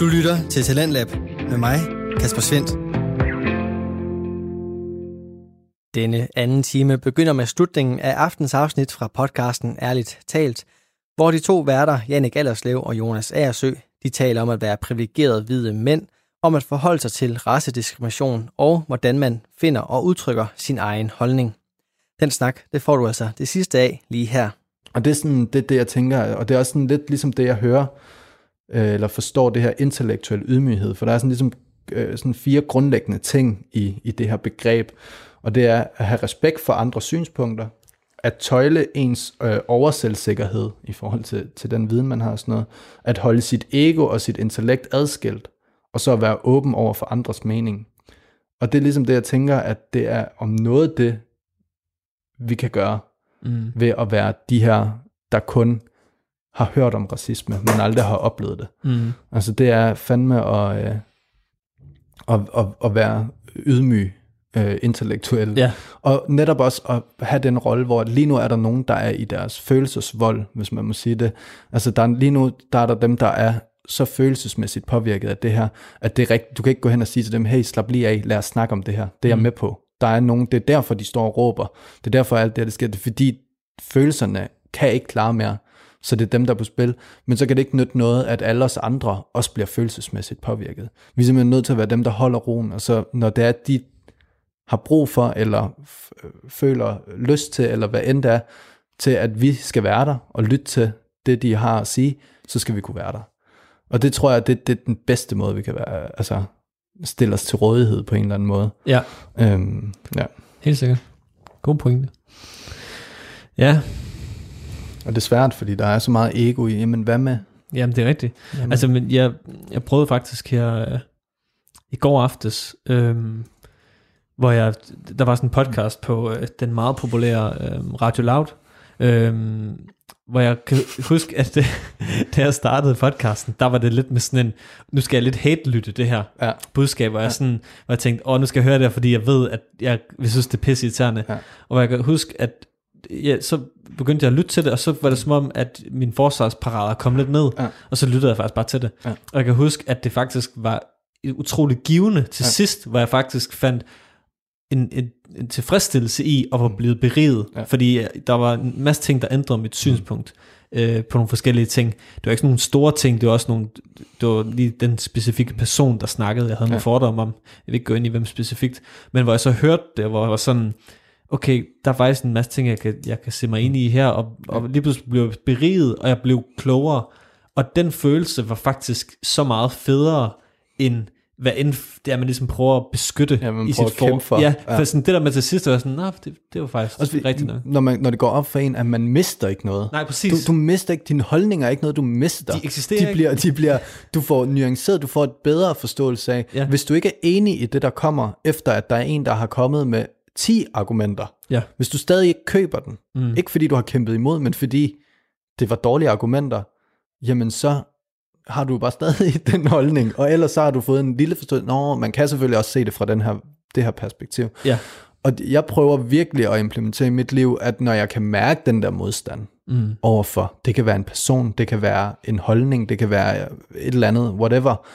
Du lytter til Talentlab med mig, Kasper Svendt. Denne anden time begynder med slutningen af aftens afsnit fra podcasten Ærligt Talt, hvor de to værter, Jannik Allerslev og Jonas Aersø, de taler om at være privilegeret hvide mænd, om at forholde sig til racediskrimination og hvordan man finder og udtrykker sin egen holdning. Den snak, det får du altså det sidste af lige her. Og det er sådan det, det jeg tænker, og det er også sådan lidt ligesom det, jeg hører, øh, eller forstår det her intellektuelle ydmyghed, for der er sådan ligesom øh, sådan fire grundlæggende ting i, i det her begreb, og det er at have respekt for andre synspunkter, at tøjle ens øh, overselvsikkerhed i forhold til, til den viden, man har og sådan noget, at holde sit ego og sit intellekt adskilt, og så at være åben over for andres mening. Og det er ligesom det, jeg tænker, at det er om noget det, vi kan gøre, mm. ved at være de her, der kun har hørt om racisme, men aldrig har oplevet det. Mm. Altså det er fandme at, øh, at, at, at være ydmyg øh, intellektuel. Ja. Og netop også at have den rolle, hvor lige nu er der nogen, der er i deres følelsesvold, hvis man må sige det. Altså der er, lige nu der er der dem, der er så følelsesmæssigt påvirket af det her, at det er rigtigt. Du kan ikke gå hen og sige til dem, hey, slap lige af, lad os snakke om det her. Det er mm. jeg med på. Der er nogen, det er derfor, de står og råber. Det er derfor alt det her, det sker. Det er fordi følelserne kan ikke klare mere. Så det er dem, der er på spil. Men så kan det ikke nytte noget, at alle os andre også bliver følelsesmæssigt påvirket. Vi er simpelthen nødt til at være dem, der holder roen. Og så når det er, at de har brug for, eller føler lyst til, eller hvad end det er, til at vi skal være der, og lytte til det, de har at sige, så skal vi kunne være der. Og det tror jeg, det, det er den bedste måde, vi kan være, altså stille os til rådighed på en eller anden måde. Ja. Øhm, ja. Helt sikkert. God pointe. Ja. Og det er svært, fordi der er så meget ego i, jamen hvad med? Jamen det er rigtigt. Jamen. Altså men jeg, jeg prøvede faktisk her øh, i går aftes, øh, hvor jeg, der var sådan en podcast på øh, den meget populære øh, Radio Loud, øh, hvor jeg kan huske, at det, da jeg startede podcasten, der var det lidt med sådan en, nu skal jeg lidt hate-lytte det her ja. budskab, hvor jeg, sådan, hvor jeg tænkte, åh, nu skal jeg høre det fordi jeg ved, at jeg, jeg synes, det er pisse irriterende. Ja. Og hvor jeg kan huske, at ja, så begyndte jeg at lytte til det, og så var det som om, at min forsvarsparader kom lidt ned, ja. og så lyttede jeg faktisk bare til det. Ja. Og jeg kan huske, at det faktisk var utroligt givende til ja. sidst, hvor jeg faktisk fandt, en, en, en tilfredsstillelse i at være blevet beriget, ja. fordi øh, der var en masse ting, der ændrede mit synspunkt øh, på nogle forskellige ting. Det var ikke sådan nogle store ting, det var også nogle, det var lige den specifikke person, der snakkede, jeg havde ja. nogle fordomme om, jeg vil ikke gå ind i hvem specifikt, men hvor jeg så hørte det, hvor jeg var sådan, okay, der er faktisk en masse ting, jeg kan, jeg kan se mig ind i her, og, og lige pludselig blev jeg beriget, og jeg blev klogere, og den følelse var faktisk så meget federe, end hvad end det er, man ligesom prøver at beskytte ja, man i sit for. for. Ja, for ja. sådan det der med til sidst, var sådan, nej, det, det var faktisk Også, rigtigt nok. Når, man, når det går op for en, at man mister ikke noget. Nej, præcis. Du, du mister ikke, dine holdninger er ikke noget, du mister. De eksisterer de bliver, de bliver, Du får nuanceret, du får et bedre forståelse af. Ja. Hvis du ikke er enig i det, der kommer, efter at der er en, der har kommet med 10 argumenter. Ja. Hvis du stadig ikke køber den, mm. ikke fordi du har kæmpet imod, men fordi det var dårlige argumenter, jamen så har du bare stadig den holdning, og ellers så har du fået en lille forståelse, nå, man kan selvfølgelig også se det fra den her, det her perspektiv. Ja. Og jeg prøver virkelig at implementere i mit liv, at når jeg kan mærke den der modstand mm. overfor, det kan være en person, det kan være en holdning, det kan være et eller andet, whatever,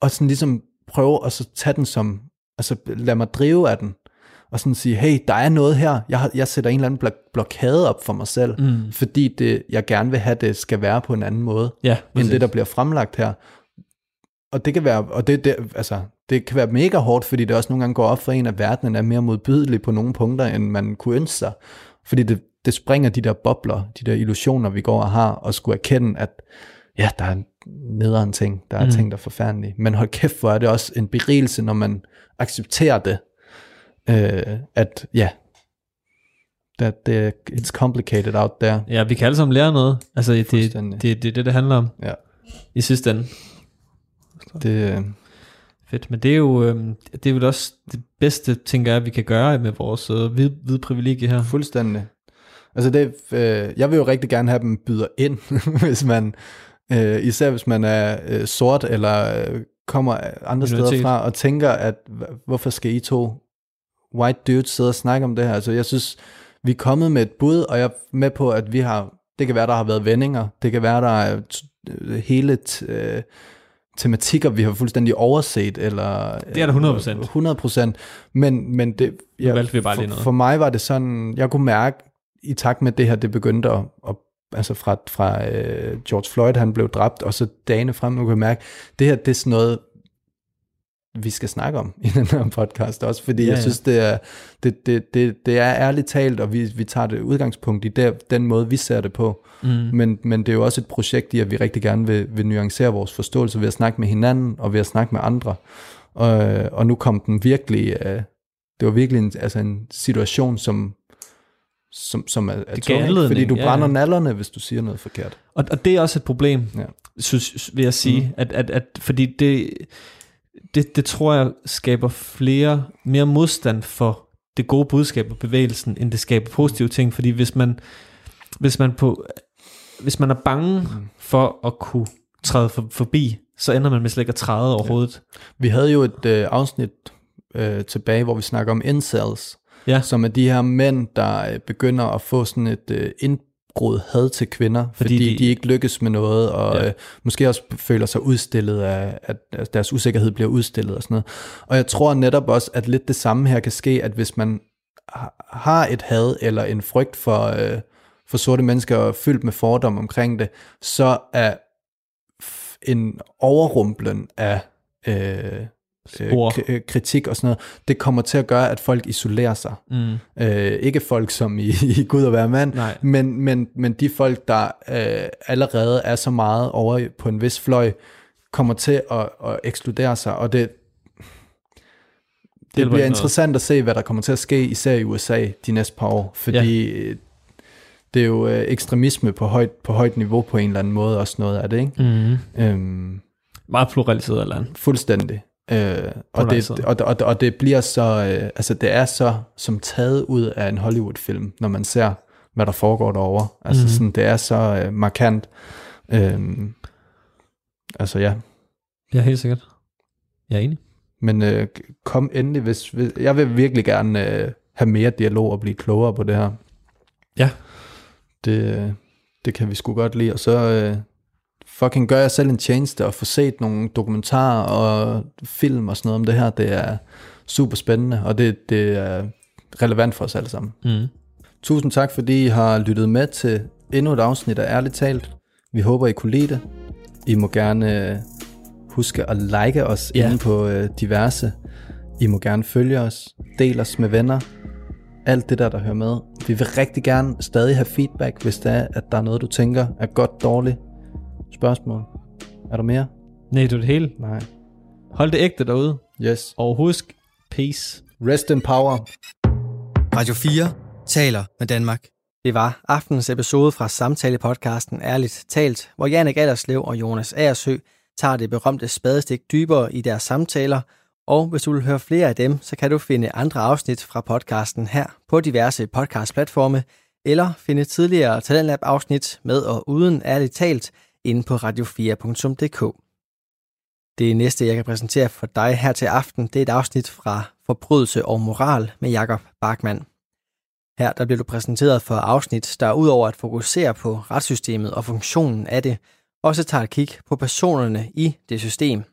og sådan ligesom prøve at så tage den som, altså lad mig drive af den, og sådan sige, hey, der er noget her, jeg, jeg sætter en eller anden blok- blokade op for mig selv, mm. fordi det, jeg gerne vil have, det skal være på en anden måde, ja, end det, der bliver fremlagt her. Og det kan være, og det, det, altså, det kan være mega hårdt, fordi det også nogle gange går op for en, at verdenen er mere modbydelig på nogle punkter, end man kunne ønske sig. Fordi det, det springer de der bobler, de der illusioner, vi går og har, og skulle erkende, at ja, der er nederen ting, der er mm. ting, der er forfærdelige. Men hold kæft, hvor er det også en berigelse, når man accepterer det, øh, at ja, that det, it's complicated out there. Ja, vi kan alle sammen lære noget. Altså, det er det, det, det, det, handler om. Ja. I sidste ende. Det, øh, Fedt, men det er jo øh, det er jo også det bedste, tænker jeg, vi kan gøre med vores øh, hvide, hvide privilegie her. Fuldstændig. Altså det, øh, jeg vil jo rigtig gerne have dem byder ind, hvis man, øh, især hvis man er øh, sort, eller øh, kommer andre steder fra, og tænker, at hvorfor skal I to white dudes sidde og snakke om det her. Altså, jeg synes, vi er kommet med et bud, og jeg er med på, at vi har, det kan være, der har været vendinger, det kan være, der er hele, øh, tematikker, vi har fuldstændig overset, eller... Det er der 100%. 100 procent. Men, men det, ja, vi bare lige noget. For, for mig var det sådan, jeg kunne mærke, i takt med det her, det begyndte at, at altså fra, fra uh, George Floyd, han blev dræbt, og så dagene frem, nu kan jeg mærke, det her, det er sådan noget, vi skal snakke om i den her podcast også, fordi ja, jeg synes, det er, det, det, det, det er ærligt talt, og vi, vi tager det udgangspunkt i der, den måde, vi ser det på. Mm. Men, men det er jo også et projekt i, at vi rigtig gerne vil, vil nuancere vores forståelse ved at snakke med hinanden, og ved at snakke med andre. Og, og nu kom den virkelig, uh, det var virkelig en, altså en situation, som som, som er, er tung, fordi du brænder ja, ja. nallerne, hvis du siger noget forkert. Og, og det er også et problem, ja. synes, vil jeg sige, mm. at, at, at, fordi det, det, det tror jeg skaber flere, mere modstand for det gode budskab og bevægelsen, end det skaber positive ting, fordi hvis man, hvis man, på, hvis man er bange mm. for at kunne træde for, forbi, så ender man med slet ikke at træde overhovedet. Ja. Vi havde jo et øh, afsnit øh, tilbage, hvor vi snakker om incels, ja. som er de her mænd, der øh, begynder at få sådan et øh, indgroet had til kvinder, fordi, fordi de, de ikke lykkes med noget, og ja. øh, måske også føler sig udstillet af, at deres usikkerhed bliver udstillet og sådan noget. Og jeg tror netop også, at lidt det samme her kan ske, at hvis man har et had eller en frygt for, øh, for sorte mennesker fyldt med fordom omkring det, så er en overrumplen af øh, øh, kritik og sådan noget, det kommer til at gøre, at folk isolerer sig. Mm. Øh, ikke folk som i, i Gud og være mand, men, men, men de folk, der øh, allerede er så meget over på en vis fløj, kommer til at, at ekskludere sig, og det, det, det bliver interessant noget. at se, hvad der kommer til at ske, især i USA de næste par år, fordi ja. det er jo øh, ekstremisme på højt, på højt niveau på en eller anden måde, også noget af det, ikke? Mm. Øhm, Meget pluraliseret land. Fuldstændig. Øh, og, det, og, og, og det bliver så, øh, altså det er så som taget ud af en Hollywood-film, når man ser, hvad der foregår derovre. Altså mm. sådan, det er så øh, markant. Øh, altså ja. Ja, helt sikkert. Jeg er enig. Men øh, kom endelig, hvis, hvis jeg vil virkelig gerne øh, have mere dialog og blive klogere på det her. Ja. Det, det kan vi sgu godt lide. Og så, øh, fucking gør jeg selv en tjeneste og få set nogle dokumentarer og film og sådan noget om det her. Det er super spændende, og det, det er relevant for os alle sammen. Mm. Tusind tak, fordi I har lyttet med til endnu et afsnit af Ærligt Talt. Vi håber, I kunne lide det. I må gerne øh, huske at like os yeah. inde på øh, diverse. I må gerne følge os, del os med venner, alt det der, der hører med. Vi vil rigtig gerne stadig have feedback, hvis det er, at der er noget, du tænker er godt, dårligt, spørgsmål. Er der mere? Nej, det er det hele. Nej. Hold det ægte derude. Yes. Og husk, peace. Rest in power. Radio 4 taler med Danmark. Det var aftenens episode fra samtale-podcasten Ærligt Talt, hvor Jannik Allerslev og Jonas Aersø tager det berømte spadestik dybere i deres samtaler, og hvis du vil høre flere af dem, så kan du finde andre afsnit fra podcasten her på diverse podcastplatforme, eller finde tidligere Talentlab-afsnit med og uden ærligt talt inde på radio4.dk. Det næste, jeg kan præsentere for dig her til aften, det er et afsnit fra Forbrydelse og Moral med Jakob Barkmann. Her der bliver du præsenteret for afsnit, der udover at fokusere på retssystemet og funktionen af det, også tager et kig på personerne i det system.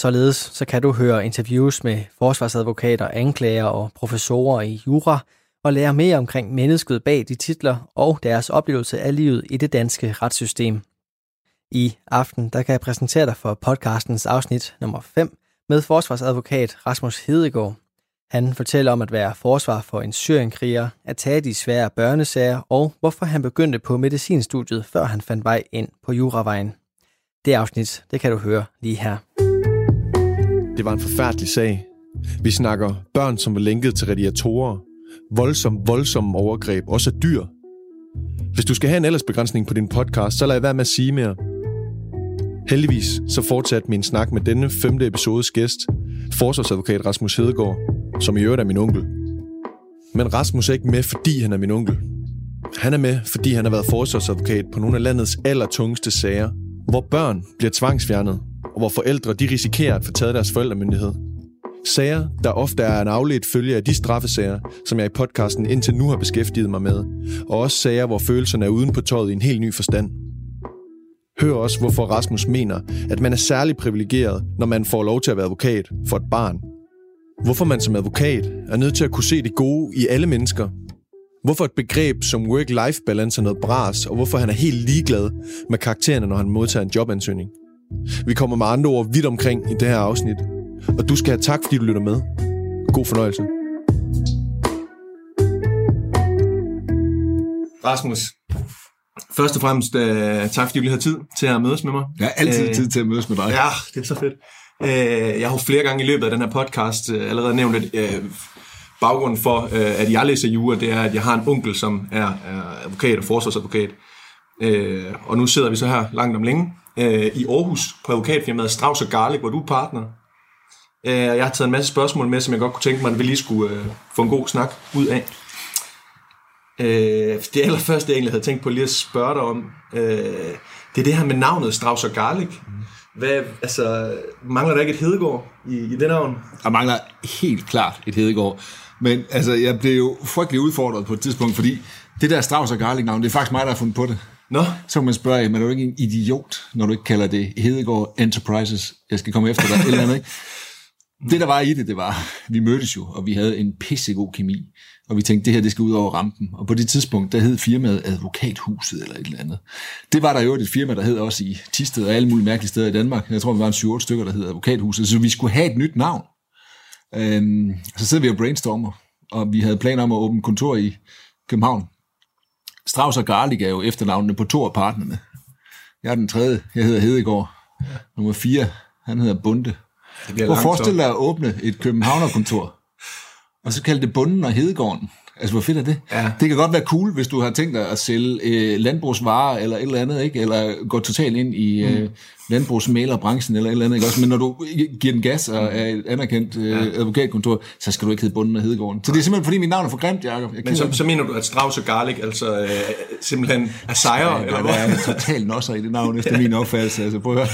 Således så kan du høre interviews med forsvarsadvokater, anklager og professorer i jura, og lære mere omkring mennesket bag de titler og deres oplevelse af livet i det danske retssystem. I aften der kan jeg præsentere dig for podcastens afsnit nummer 5 med forsvarsadvokat Rasmus Hedegaard. Han fortæller om at være forsvar for en syrienkriger, at tage de svære børnesager og hvorfor han begyndte på medicinstudiet, før han fandt vej ind på juravejen. Det afsnit, det kan du høre lige her. Det var en forfærdelig sag. Vi snakker børn, som var lænket til radiatorer, voldsom, voldsomme overgreb, også dyr. Hvis du skal have en aldersbegrænsning på din podcast, så lad være med at sige mere. Heldigvis så fortsatte min snak med denne femte episodes gæst, forsvarsadvokat Rasmus Hedegaard, som i øvrigt er min onkel. Men Rasmus er ikke med, fordi han er min onkel. Han er med, fordi han har været forsvarsadvokat på nogle af landets allertungeste sager, hvor børn bliver tvangsfjernet, og hvor forældre de risikerer at få taget deres forældremyndighed. Sager, der ofte er en afledt følge af de straffesager, som jeg i podcasten indtil nu har beskæftiget mig med, og også sager, hvor følelserne er uden på tøjet i en helt ny forstand. Hør også, hvorfor Rasmus mener, at man er særlig privilegeret, når man får lov til at være advokat for et barn. Hvorfor man som advokat er nødt til at kunne se det gode i alle mennesker. Hvorfor et begreb som work-life balance er noget bras, og hvorfor han er helt ligeglad med karaktererne, når han modtager en jobansøgning. Vi kommer med andre ord vidt omkring i det her afsnit, og du skal have tak, fordi du lytter med. God fornøjelse. Rasmus, først og fremmest uh, tak, fordi du lige har tid til at mødes med mig. Jeg har altid Øh, tid til at mødes med dig. Ja, det er så fedt. Øh, jeg har jo flere gange i løbet af den her podcast øh, allerede nævnt, at øh, baggrunden for, øh, at jeg læser jura, det er, at jeg har en onkel, som er, er advokat og forsvarsadvokat. Øh, og nu sidder vi så her langt om længe øh, i Aarhus på advokatfirmaet Strauss Garlic, hvor du er partner. Øh, og jeg har taget en masse spørgsmål med, som jeg godt kunne tænke mig, at vi lige skulle øh, få en god snak ud af. Øh, det allerførste, jeg egentlig havde tænkt på lige at spørge dig om, øh, det er det her med navnet Strauss Garlic. Hvad, altså, mangler der ikke et Hedegaard i, i det navn? Der mangler helt klart et Hedegaard. Men altså, jeg blev jo frygtelig udfordret på et tidspunkt, fordi det der Strauss og Garlic navn, det er faktisk mig, der har fundet på det. Nå, Så kan man spørge, men er du ikke en idiot, når du ikke kalder det Hedegaard Enterprises? Jeg skal komme efter dig, et eller andet, ikke? Det, der var i det, det var, vi mødtes jo, og vi havde en pissegod kemi. Og vi tænkte, det her, det skal ud over rampen. Og på det tidspunkt, der hed firmaet Advokathuset eller et eller andet. Det var der jo et firma, der hed også i Tisted og alle mulige mærkelige steder i Danmark. Jeg tror, vi var en 7-8 stykker, der hed Advokathuset. Så vi skulle have et nyt navn. Øhm, så sidder vi og brainstormer, og vi havde planer om at åbne kontor i København. Strauss og Garlic er jo efternavnene på to af partnerne. Jeg er den tredje, jeg hedder Hedegaard. Nummer fire, han hedder Bunde. Prøv at forestille dig at åbne et Københavnerkontor, og så kalde det Bunden og Hedegården. Altså, hvor fedt er det? Ja. Det kan godt være cool, hvis du har tænkt dig at sælge øh, landbrugsvarer eller et eller andet, ikke? Eller gå totalt ind i øh, landbrugsmalerbranchen eller et eller andet, ikke? Også, men når du giver den gas og er et anerkendt øh, advokatkontor, så skal du ikke hedde Bunden og Hedegården. Så det er simpelthen, fordi mit navn er for grimt, Jacob. Jeg Men så, så mener du, at Strauss og Garlic altså øh, simpelthen er sejre, Ja, eller der hvad? er totalt nosser i det navn, efter min opfattelse. Altså, prøv at høre.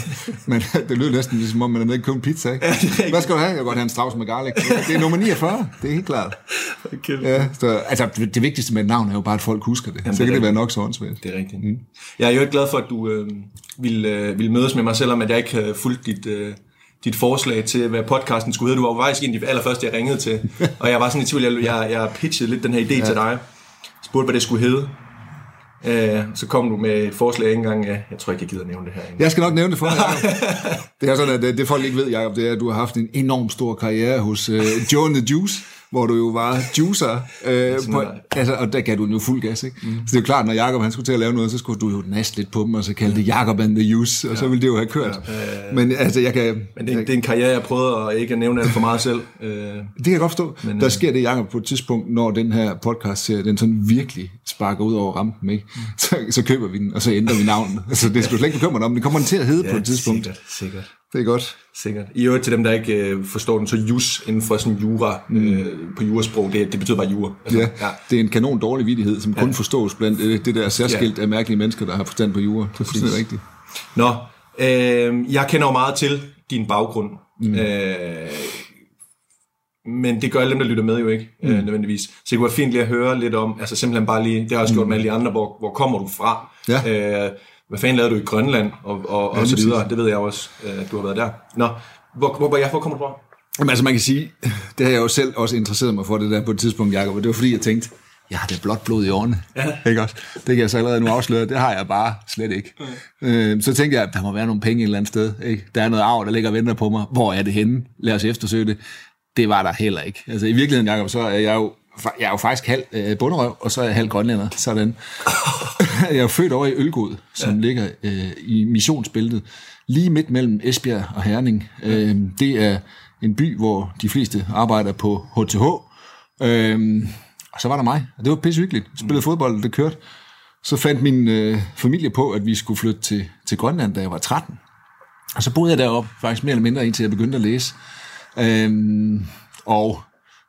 Men det lyder næsten som om, man er nede i en pizza, ikke? Hvad skal du have? Jeg vil godt have en strauss med garlic. Det er nummer 49, det er helt klart. Ja, så, altså, det, det vigtigste med et navn er jo bare, at folk husker det. Jamen, så det kan er det være nok så åndssvagt. Det er rigtigt. Mm. Jeg er jo ikke glad for, at du øh, ville, øh, ville mødes med mig, selvom at jeg ikke havde fulgt dit, øh, dit forslag til, hvad podcasten skulle hedde. Du var jo faktisk en af de allerførste, jeg ringede til. Og jeg var sådan i tvivl, jeg, jeg, jeg pitchede lidt den her idé ja. til dig. Spurgte, hvad det skulle hedde. Øh, så kom du med et forslag ikke engang. Ja, jeg tror ikke, jeg gider nævne det her. Jeg skal nok nævne det for dig. Det er sådan, at det, det folk ikke ved, Jacob, det er, at du har haft en enorm stor karriere hos uh, Joe and the Juice, hvor du jo var juicer. Øh, på, altså, og der gav du den jo fuld gas, ikke? Mm. Så det er jo klart, når Jacob han skulle til at lave noget, så skulle du jo naste lidt på dem, og så kalde det Jacob and the Juice, og så ville det jo have kørt. Ja. Men altså, jeg kan... Men det, det er en karriere, jeg prøvede at ikke nævne alt for meget selv. Øh, Det kan jeg godt forstå. Men, der øh, sker det, Jacob, på et tidspunkt, når den her podcast serie, den sådan virkelig sparker ud over rampen, ikke? Så, så køber vi den, og så ændrer vi navnet. Altså, det skal du slet ikke bekymre dig om. Det kommer den til at hedde ja, på et tidspunkt. Sikkert, sikkert. Det er godt. Sikkert. I øvrigt til dem, der ikke øh, forstår den, så jus inden for sådan jura, øh, på jurasprog, det, det betyder bare jura. Altså, Ja, det er en kanon dårlig vidighed, som kun forstås blandt øh, det der særskilt af mærkelige mennesker, der har forstand på jura. Det er fuldstændig rigtigt. Nå, øh, jeg kender jo meget til din baggrund. Mm. Øh, men det gør alle dem, der lytter med jo ikke, mm. øh, nødvendigvis. Så det kunne være fint lige at høre lidt om, altså simpelthen bare lige, det har jeg også gjort med alle de andre, hvor, hvor kommer du fra? Ja. Øh, hvad fanden lavede du i Grønland? Og, og, og lige så videre. Det ved jeg også, øh, at du har været der. Nå, hvor, hvor, hvor, jeg, hvor kommer du fra? Jamen altså man kan sige, det har jeg jo selv også interesseret mig for det der på et tidspunkt, Jacob, og det var fordi jeg tænkte, jeg har det blot blod i årene. Ja. Ikke også? Det kan jeg så allerede nu afsløre, det har jeg bare slet ikke. Mm. Øh, så tænkte jeg, at der må være nogle penge et eller andet sted. Ikke? Der er noget arv, der ligger og venter på mig. Hvor er det henne? Lad os eftersøge det. Det var der heller ikke. Altså i virkeligheden, Jacob, så er jeg jo jeg er jo faktisk halv øh, bunderøv, og så er jeg halv grønlænder. Sådan. jeg er jo født over i Ølgod, som ja. ligger øh, i missionsbæltet, lige midt mellem Esbjerg og Herning. Øh, det er en by, hvor de fleste arbejder på HTH. Øh, og så var der mig, og det var pisse hyggeligt. Jeg spillede fodbold, det kørte. Så fandt min øh, familie på, at vi skulle flytte til, til Grønland, da jeg var 13. Og så boede jeg deroppe, faktisk mere eller mindre, indtil jeg begyndte at læse. Øhm, og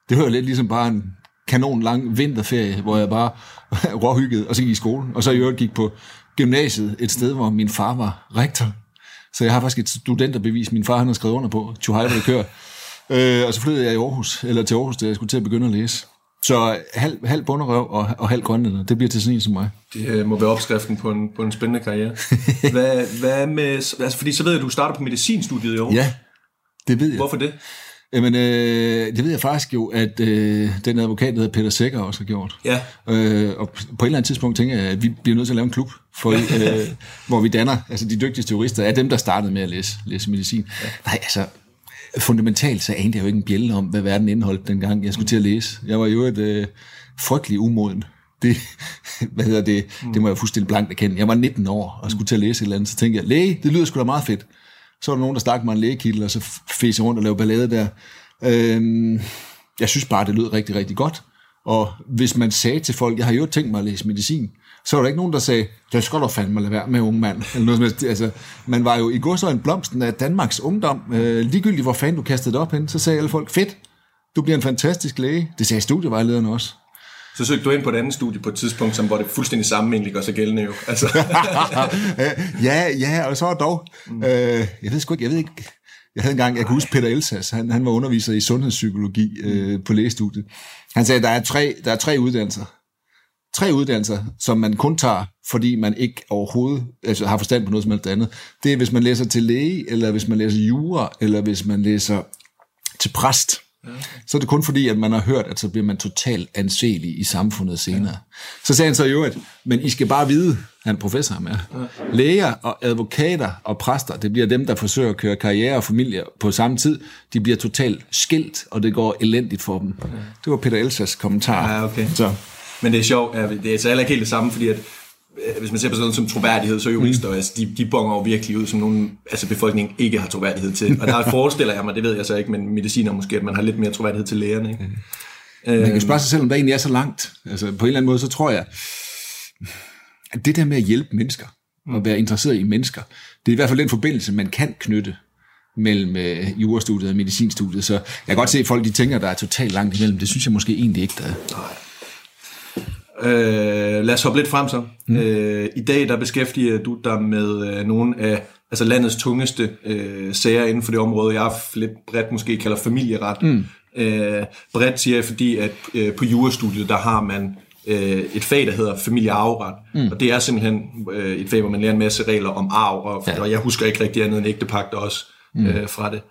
det var jo lidt ligesom bare en kanon lang vinterferie, hvor jeg bare råhyggede, og så gik i skole. Og så i øvrigt gik på gymnasiet et sted, hvor min far var rektor. Så jeg har faktisk et studenterbevis, min far han har skrevet under på, Tjuhaj, hvor det kører. Øh, og så flyttede jeg i Aarhus, eller til Aarhus, da jeg skulle til at begynde at læse. Så halv, halv bunderøv og, og halv grønlænder, det bliver til sådan en som mig. Det øh, må være opskriften på en, på en spændende karriere. hvad, hvad med, altså fordi så ved jeg, at du starter på medicinstudiet i år. Ja, det ved jeg. Hvorfor det? Jamen, øh, det ved jeg faktisk jo, at øh, den advokat, der hedder Peter Sækker, også har gjort. Ja. Øh, og på et eller andet tidspunkt tænker jeg, at vi bliver nødt til at lave en klub, for, øh, hvor vi danner, altså de dygtigste jurister, er dem, der startede med at læse, læse medicin. Ja. Nej, altså, fundamentalt så anede jeg jo ikke en bjælle om, hvad verden indeholdt dengang, jeg skulle til at læse. Jeg var jo et øh, frygtelig umoden. Det, hvad hedder det, det må jeg fuldstændig blankt erkende. Jeg var 19 år og skulle til at læse et eller andet, så tænkte jeg, læge, det lyder sgu da meget fedt. Så var der nogen, der stak mig en lægekittel, og så fæs jeg rundt og lavede ballade der. Øhm, jeg synes bare, det lød rigtig, rigtig godt. Og hvis man sagde til folk, jeg har jo tænkt mig at læse medicin, så var der ikke nogen, der sagde, det skal du fandme lade være med, unge mand. Eller noget som helst. altså, man var jo i går så en blomsten af Danmarks ungdom. Øh, ligegyldigt hvor fanden du kastede det op hen, så sagde alle folk, fedt, du bliver en fantastisk læge. Det sagde studievejlederen også. Så søgte du ind på et andet studie på et tidspunkt, som, hvor det fuldstændig samme egentlig gør sig gældende jo. Altså. ja, ja, og så dog. Mm. Øh, jeg ved sgu ikke, jeg ved ikke, jeg havde engang, jeg kan huske Peter Elsas, han, han var underviser i sundhedspsykologi øh, på lægestudiet. Han sagde, at der er tre, der er tre uddannelser. Tre uddannelser, som man kun tager, fordi man ikke overhovedet altså, har forstand på noget som helst andet. Det er, hvis man læser til læge, eller hvis man læser jura, eller hvis man læser til præst. Okay. Så er det kun fordi, at man har hørt, at så bliver man totalt anselig i samfundet senere. Ja. Så sagde han så jo, at men I skal bare vide, han er professor med, ja. læger og advokater og præster, det bliver dem, der forsøger at køre karriere og familie på samme tid, de bliver totalt skilt, og det går elendigt for dem. Ja. Det var Peter Elsas kommentar. Ja, okay. Så. Men det er sjovt, det er så heller ikke helt det samme, fordi at hvis man ser på sådan noget som troværdighed, så jurister, mm. altså, de, de bonger jo virkelig ud, som nogen altså befolkningen ikke har troværdighed til. Og der forestiller jeg mig, det ved jeg så ikke, men mediciner måske, at man har lidt mere troværdighed til lægerne. Ikke? Mm. Man kan spørge sig selv, om der egentlig er så langt. Altså på en eller anden måde, så tror jeg, at det der med at hjælpe mennesker, og være interesseret i mennesker, det er i hvert fald den forbindelse, man kan knytte mellem øh, jurastudiet og medicinstudiet. Så jeg kan godt se, at folk de tænker, at der er totalt langt imellem. Det synes jeg måske egentlig ikke, der er. Nej. Øh, lad os hoppe lidt frem så. Mm. Øh, I dag der beskæftiger du dig med øh, nogle af altså landets tungeste øh, sager inden for det område, jeg lidt bredt måske kalder familieret. Mm. Øh, bredt siger jeg, fordi at øh, på jurastudiet, der har man øh, et fag, der hedder familiearveret. Mm. Og det er simpelthen øh, et fag, hvor man lærer en masse regler om arv, og, ja. og jeg husker ikke rigtig andet end ægtepagt også mm. øh, fra det.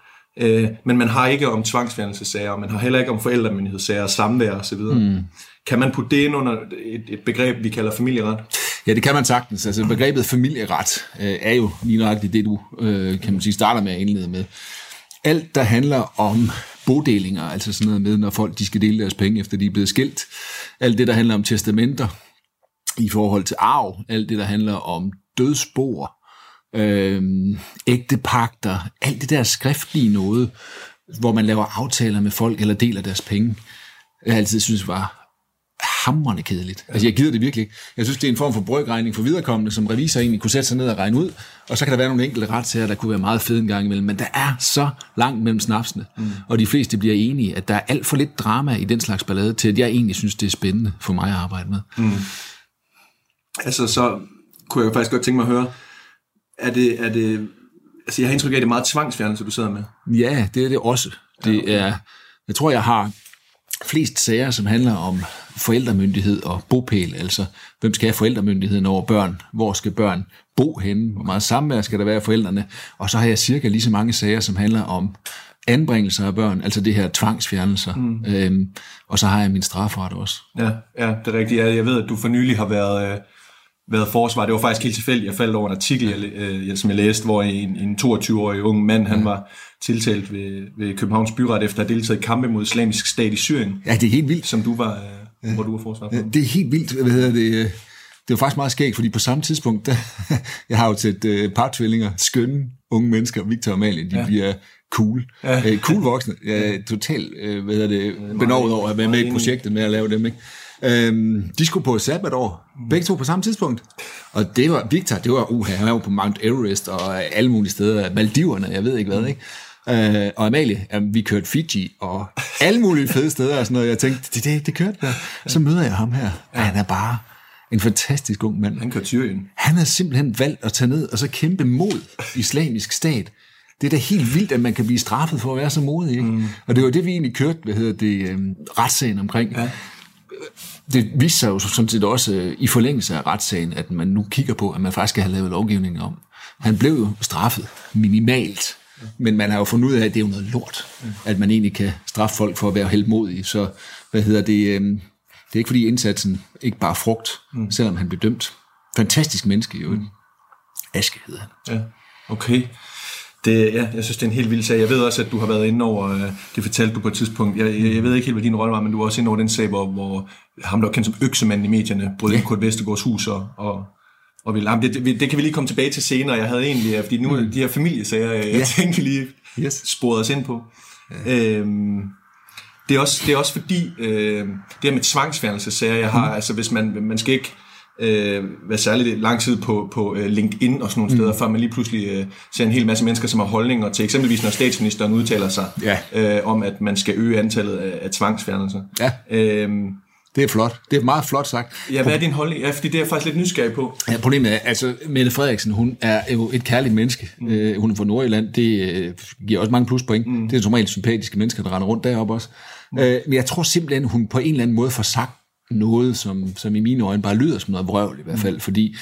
Øh, men man har ikke om tvangsfjernelsessager, man har heller ikke om forældremyndighedssager, samvær osv. Mm. Kan man putte det ind under et, et begreb, vi kalder familieret? Ja, det kan man sagtens. Altså begrebet familieret øh, er jo lige nøjagtigt det, du øh, kan man sige, starter med at indlede med. Alt, der handler om bodelinger, altså sådan noget med, når folk de skal dele deres penge, efter de er blevet skilt. Alt det, der handler om testamenter i forhold til arv. Alt det, der handler om dødsboer, øh, ægtepagter, alt det der skriftlige noget, hvor man laver aftaler med folk eller deler deres penge, jeg altid synes var hamrende kedeligt. Altså jeg gider det virkelig ikke. Jeg synes, det er en form for brøkregning for viderekommende, som revisor egentlig kunne sætte sig ned og regne ud, og så kan der være nogle enkelte retssager, der kunne være meget fede en gang imellem, men der er så langt mellem snapsene, mm. og de fleste bliver enige, at der er alt for lidt drama i den slags ballade, til at jeg egentlig synes, det er spændende for mig at arbejde med. Mm. Altså så kunne jeg faktisk godt tænke mig at høre, er det, er det altså jeg har indtryk af, at det er meget tvangsfjernelse, du sidder med. Ja, det er det også. Det er, jeg tror, jeg har flest sager, som handler om forældremyndighed og bopæl, altså hvem skal have forældremyndigheden over børn, hvor skal børn bo henne, hvor meget samvær skal der være af forældrene, og så har jeg cirka lige så mange sager, som handler om anbringelser af børn, altså det her tvangsfjernelser, mm. øhm, og så har jeg min strafret også. Ja, ja, det er rigtigt. Jeg ved, at du for nylig har været... Øh været forsvar. Det var faktisk helt tilfældigt. Jeg faldt over en artikel, jeg, øh, som jeg læste, hvor en, en 22-årig ung mand, han var tiltalt ved, ved Københavns Byret efter at have deltaget i kampe mod islamisk stat i Syrien. Ja, det er helt vildt. Som du var, ja. hvor du var forsvar for. Ja, det er helt vildt. Hvad hedder det? Det var faktisk meget skægt, fordi på samme tidspunkt, der, jeg har jo et øh, par tvillinger, skønne unge mennesker, Victor og Amalie, de ja. bliver cool. Ja. Øh, cool voksne. Er totalt øh, hvad hedder det, benovet over at være med i projektet med at lave dem. Ikke? Øhm, de skulle på sabbatår, begge to på samme tidspunkt. Og det var, Victor, det var, uh, han var på Mount Everest og alle mulige steder, Maldiverne, jeg ved ikke hvad, ikke? Øh, og Amalie, jamen, vi kørte Fiji og alle mulige fede steder og sådan noget. Jeg tænkte, det, det, det kørte der. Så møder jeg ham her. Ja. Han er bare en fantastisk ung mand. Han kører Syrien. Han har simpelthen valgt at tage ned og så kæmpe mod islamisk stat. Det er da helt vildt, at man kan blive straffet for at være så modig. Ikke? Mm. Og det var det, vi egentlig kørte, hvad hedder det, øh, retssagen omkring. Ja. Det viste sig jo sådan set også øh, i forlængelse af retssagen, at man nu kigger på, at man faktisk skal have lavet lovgivning om. Han blev jo straffet minimalt, men man har jo fundet ud af, at det er jo noget lort, at man egentlig kan straffe folk for at være heldmodige. Så hvad hedder det? Øh, det er ikke fordi indsatsen ikke bare frugt, mm. selvom han blev dømt. Fantastisk menneske jo. Mm. Aske hedder han. Ja, okay. Det, ja, jeg synes, det er en helt vild sag. Jeg ved også, at du har været inde over, øh, det fortalte du på et tidspunkt, jeg, jeg, jeg ved ikke helt, hvad din rolle var, men du var også inde over den sag, hvor, hvor ham, der var kendt som øksemanden i medierne, brød ja. Kurt Vestergaards hus og, og, og ville, det, det, det, kan vi lige komme tilbage til senere. Jeg havde egentlig, fordi nu mm. de her familiesager, jeg ja. tænkte, lige yes. sporet os ind på. Ja. Øhm, det er også, det er også fordi, øh, det her med tvangsfjernelsessager, jeg har, mm. altså hvis man, man skal ikke, øh, være særligt lang tid på, på uh, LinkedIn og sådan nogle steder, mm. før man lige pludselig uh, ser en hel masse mennesker, som har holdninger til, eksempelvis når statsministeren udtaler sig ja. uh, om, at man skal øge antallet af, af tvangsfjernelser. Ja. Øhm, det er flot. Det er meget flot sagt. Ja, hvad er din holdning? Ja, fordi det er jeg faktisk lidt nysgerrig på. Ja, problemet er, altså, Mette Frederiksen, hun er jo et kærligt menneske. Mm. Uh, hun er fra Nordjylland. Det uh, giver også mange pluspoint. Mm. Det er regel sympatiske mennesker, der render rundt deroppe også. Mm. Men jeg tror simpelthen, hun på en eller anden måde får sagt noget, som, som i mine øjne bare lyder som noget vrøvl i hvert fald, mm. fordi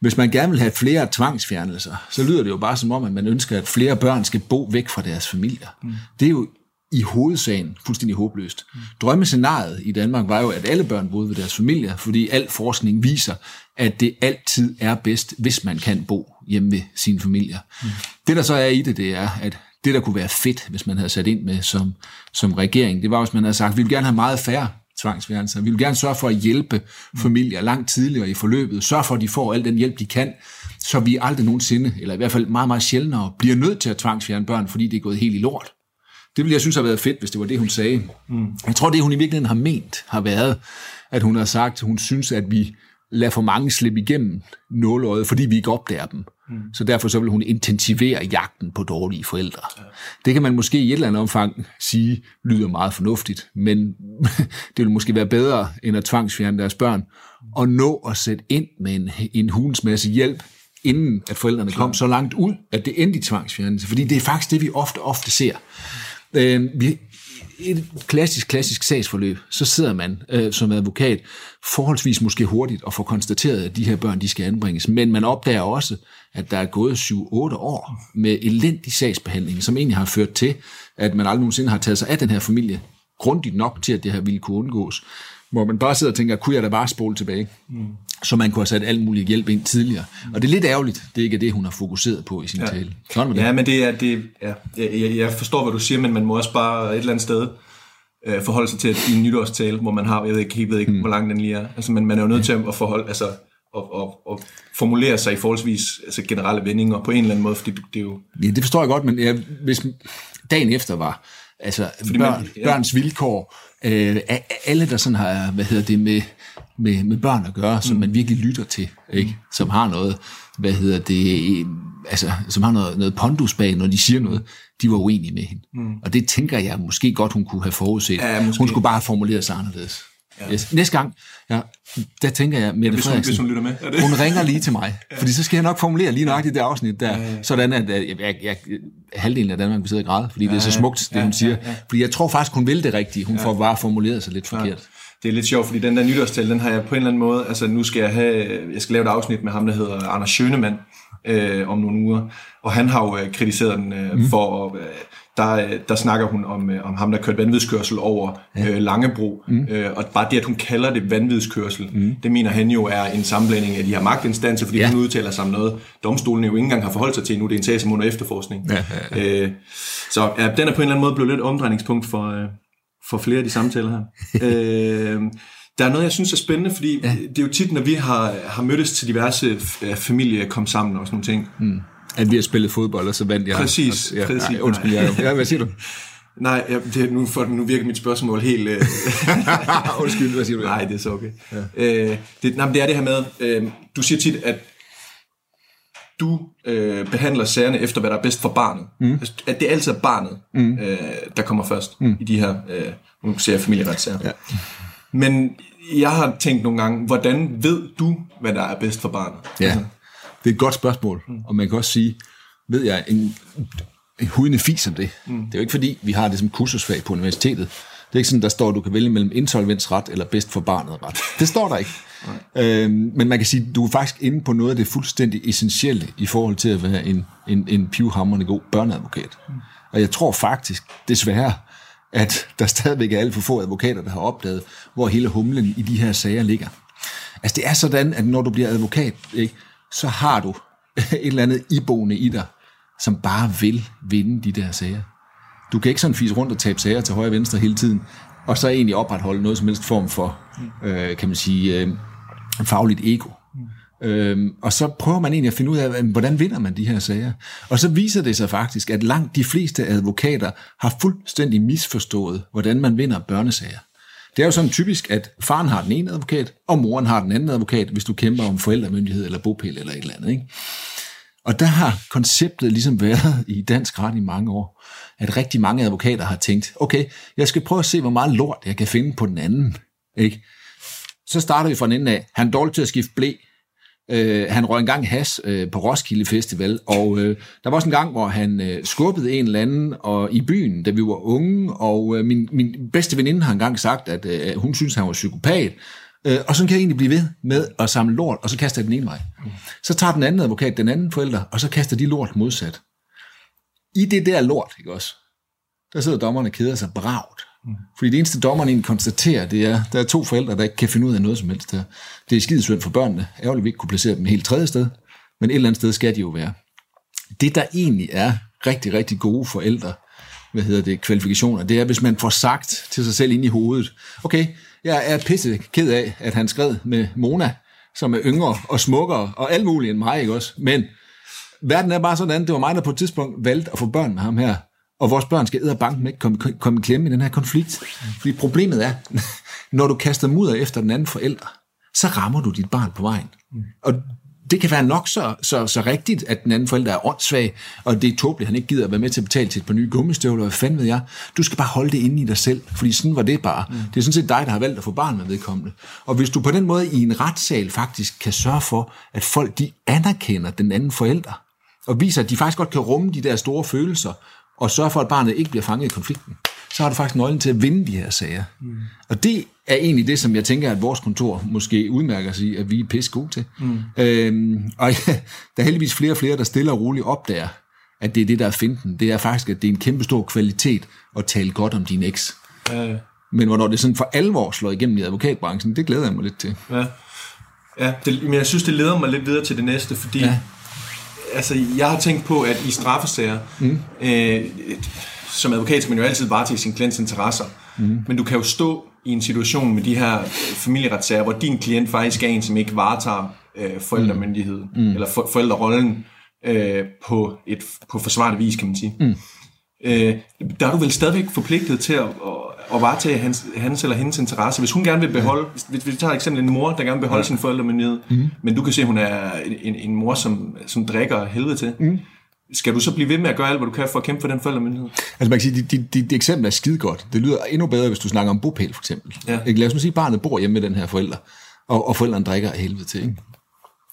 hvis man gerne vil have flere tvangsfjernelser, så lyder det jo bare som om, at man ønsker, at flere børn skal bo væk fra deres familier. Mm. Det er jo i hovedsagen fuldstændig håbløst. Mm. Drømmescenariet i Danmark var jo, at alle børn boede ved deres familier, fordi al forskning viser, at det altid er bedst, hvis man kan bo hjemme ved sine familier. Mm. Det der så er i det, det er, at det der kunne være fedt, hvis man havde sat ind med som, som regering, det var, hvis man havde sagt, vi vil gerne have meget færre tvangsfjernelser. Vi vil gerne sørge for at hjælpe familier langt tidligere i forløbet. Sørge for, at de får al den hjælp, de kan, så vi aldrig nogensinde, eller i hvert fald meget, meget sjældnere, bliver nødt til at tvangsfjerne børn, fordi det er gået helt i lort. Det ville jeg synes have været fedt, hvis det var det, hun sagde. Mm. Jeg tror, det hun i virkeligheden har ment, har været, at hun har sagt, at hun synes, at vi lader for mange slippe igennem nåløjet, fordi vi ikke opdager dem. Mm. Så derfor så vil hun intensivere jagten på dårlige forældre. Ja. Det kan man måske i et eller andet omfang sige, lyder meget fornuftigt, men det vil måske være bedre, end at tvangsfjerne deres børn, og nå at sætte ind med en, en hulens masse hjælp, inden at forældrene Klar. kom så langt ud, at det endte i tvangsfjernelse. Fordi det er faktisk det, vi ofte, ofte ser. Øh, vi, et klassisk, klassisk sagsforløb, så sidder man øh, som advokat forholdsvis måske hurtigt og får konstateret, at de her børn de skal anbringes. Men man opdager også, at der er gået 7-8 år med elendig sagsbehandling, som egentlig har ført til, at man aldrig nogensinde har taget sig af den her familie grundigt nok til, at det her ville kunne undgås. Hvor man bare sidder og tænker, kunne jeg da bare spole tilbage? Mm. Så man kunne have sat alt muligt hjælp ind tidligere. Mm. Og det er lidt ærgerligt, det er ikke det, hun har fokuseret på i sin ja. tale. Sådan det. Ja, men det er, det, ja, jeg, jeg forstår, hvad du siger, men man må også bare et eller andet sted øh, forholde sig til at i en nytårstale, hvor man har, jeg ved ikke, jeg ved ikke mm. hvor lang den lige er. Altså, men man er jo nødt til at forholde, altså, og, og, og formulere sig i forholdsvis altså generelle vendinger på en eller anden måde, fordi det, det er jo... Ja, det forstår jeg godt, men ja, hvis dagen efter var, altså fordi børn, man, ja. børns vilkår, øh, alle der sådan har, hvad hedder det, med, med, med børn at gøre, som mm. man virkelig lytter til, ikke? som har noget, hvad hedder det, altså, som har noget, noget pondus bag, når de siger noget, de var uenige med hende. Mm. Og det tænker jeg måske godt, hun kunne have forudset. Ja, hun skulle bare have formuleret sig anderledes. Ja. Yes. Næste gang, ja, der tænker jeg, Mette ja, Frederiksen, hun, lytter med. Er det? hun ringer lige til mig, ja. fordi så skal jeg nok formulere lige nøjagtigt det afsnit der, ja, ja. sådan at jeg, jeg, jeg, halvdelen af Danmark vil sidde og græde, fordi ja, det er så smukt, det ja, hun siger. Ja, ja. Fordi jeg tror faktisk, hun vil det rigtigt. Hun ja. får bare formuleret sig lidt forkert. Ja. Det er lidt sjovt, fordi den der nytårstal, den har jeg på en eller anden måde, altså nu skal jeg have, jeg skal lave et afsnit med ham, der hedder Anders Schønemann, øh, om nogle uger, og han har jo øh, kritiseret den øh, mm. for, øh, der, der snakker hun om, øh, om ham, der kørte vanvidskørsel over ja. øh, Langebro, mm. øh, og bare det, at hun kalder det vanvidskørsel, mm. det mener han jo er en sammenblanding af de her magtinstanser, fordi ja. hun udtaler sig om noget, domstolen jo ikke engang har forholdt sig til nu, det er en sag som under efterforskning. Ja, ja, ja. Øh, så ja, den er på en eller anden måde blevet lidt omdrejningspunkt for, øh, for flere af de samtaler her. øh, der er noget, jeg synes er spændende, fordi ja. det er jo tit, når vi har, har mødtes til diverse familier kom sammen og sådan nogle ting. Mm. At vi har spillet fodbold, og så vandt jeg. Præcis, ja, præcis. Nej, undskyld, jeg, ja, hvad siger du? Nej, ja, det, nu, for, nu virker mit spørgsmål helt... Øh... undskyld, hvad siger du? Nej, det er så okay. Ja. Øh, det, nej, det er det her med, øh, du siger tit, at du øh, behandler sagerne efter, hvad der er bedst for barnet. Mm. Altså, at det altid er barnet, mm. øh, der kommer først mm. i de her, øh, nu ser jeg familieretssager. Ja. Men jeg har tænkt nogle gange, hvordan ved du, hvad der er bedst for barnet? Ja, altså. Det er et godt spørgsmål, mm. og man kan også sige, ved jeg en, en hudende fis om det. Mm. Det er jo ikke fordi, vi har det som kursusfag på universitetet, Det er ikke sådan, der står, at du kan vælge mellem insolvensret eller bedst for barnet ret. Det står der ikke. Øhm, men man kan sige, at du er faktisk inde på noget af det fuldstændig essentielle i forhold til at være en, en, en pivhammerende god børneadvokat. Og jeg tror faktisk, desværre, at der stadigvæk er alt for få advokater, der har opdaget, hvor hele humlen i de her sager ligger. Altså det er sådan, at når du bliver advokat, ikke, så har du et eller andet iboende i dig, som bare vil vinde de der sager. Du kan ikke sådan fise rundt og tabe sager til højre og venstre hele tiden, og så egentlig opretholde noget som helst form for, øh, kan man sige, øh, fagligt ego. Øhm, og så prøver man egentlig at finde ud af, hvordan vinder man de her sager. Og så viser det sig faktisk, at langt de fleste advokater har fuldstændig misforstået, hvordan man vinder børnesager. Det er jo sådan typisk, at faren har den ene advokat, og moren har den anden advokat, hvis du kæmper om forældremyndighed eller bopæl eller et eller andet. Ikke? Og der har konceptet ligesom været i dansk ret i mange år, at rigtig mange advokater har tænkt, okay, jeg skal prøve at se, hvor meget lort jeg kan finde på den anden. Ikke? Så starter vi fra den ende af. Han er dårlig til at skifte blæ. Øh, han røg engang has øh, på Roskilde Festival, og øh, der var også en gang, hvor han øh, skubbede en eller anden og, i byen, da vi var unge, og øh, min, min bedste veninde har engang sagt, at øh, hun synes, han var psykopat, øh, og så kan jeg egentlig blive ved med at samle lort, og så kaster jeg den ene vej. Så tager den anden advokat den anden forælder, og så kaster de lort modsat. I det der lort, ikke også, der sidder dommerne og keder sig bragt. Mm. Fordi det eneste dommeren egentlig konstaterer, det er, der er to forældre, der ikke kan finde ud af noget som helst her. Det er skidesvønd for børnene. Ærgerligt, vi ikke kunne placere dem et helt tredje sted. Men et eller andet sted skal de jo være. Det, der egentlig er rigtig, rigtig gode forældre, hvad hedder det, kvalifikationer, det er, hvis man får sagt til sig selv ind i hovedet, okay, jeg er pisse ked af, at han skred med Mona, som er yngre og smukkere og alt muligt end mig, ikke også? Men verden er bare sådan, det var mig, der på et tidspunkt valgte at få børn med ham her, og vores børn skal æde banken ikke komme, komme i klemme i den her konflikt. Fordi problemet er, når du kaster mudder efter den anden forælder, så rammer du dit barn på vejen. Og det kan være nok så, så, så rigtigt, at den anden forælder er åndssvag, og det er tåbeligt, han ikke gider at være med til at betale til et par nye gummistøvler, hvad fanden ved jeg. Du skal bare holde det inde i dig selv, fordi sådan var det bare. Mm. Det er sådan set dig, der har valgt at få barn med vedkommende. Og hvis du på den måde i en retssal faktisk kan sørge for, at folk de anerkender den anden forælder, og viser, at de faktisk godt kan rumme de der store følelser, og sørge for, at barnet ikke bliver fanget i konflikten, så har du faktisk nøglen til at vinde de her sager. Mm. Og det er egentlig det, som jeg tænker, at vores kontor måske udmærker sig i, at vi er pisse gode til. Mm. Øhm, og ja, der er heldigvis flere og flere, der stille og roligt opdager, at det er det, der er finten. Det er faktisk, at det er en kæmpe stor kvalitet at tale godt om din eks. Ja. Men hvornår det sådan for alvor slår igennem i advokatbranchen, det glæder jeg mig lidt til. Ja, ja det, men jeg synes, det leder mig lidt videre til det næste, fordi ja altså, jeg har tænkt på, at i straffesager, mm. øh, som advokat skal man jo altid varetage sin klients interesser, mm. men du kan jo stå i en situation med de her familieretssager, hvor din klient faktisk er en, som ikke varetager øh, forældremyndighed, mm. eller for, forældrerollen øh, på, et, på forsvarlig vis, kan man sige. Mm. Øh, der er du vel stadigvæk forpligtet til at, at at varetage hans, hans eller hendes interesse. Hvis hun gerne vil beholde, hvis vi tager eksempel en mor, der gerne vil beholde ja. sin forældremyndighed, mm. men du kan se, at hun er en, en mor, som, som drikker helvede til, mm. skal du så blive ved med at gøre alt, hvad du kan for at kæmpe for den forældremyndighed? Altså man kan sige, dit, dit, dit eksempel er skide godt. Det lyder endnu bedre, hvis du snakker om bopæl for eksempel. Ja. Lad os nu sige, at barnet bor hjemme med den her forælder, og, og forældrene drikker af helvede til.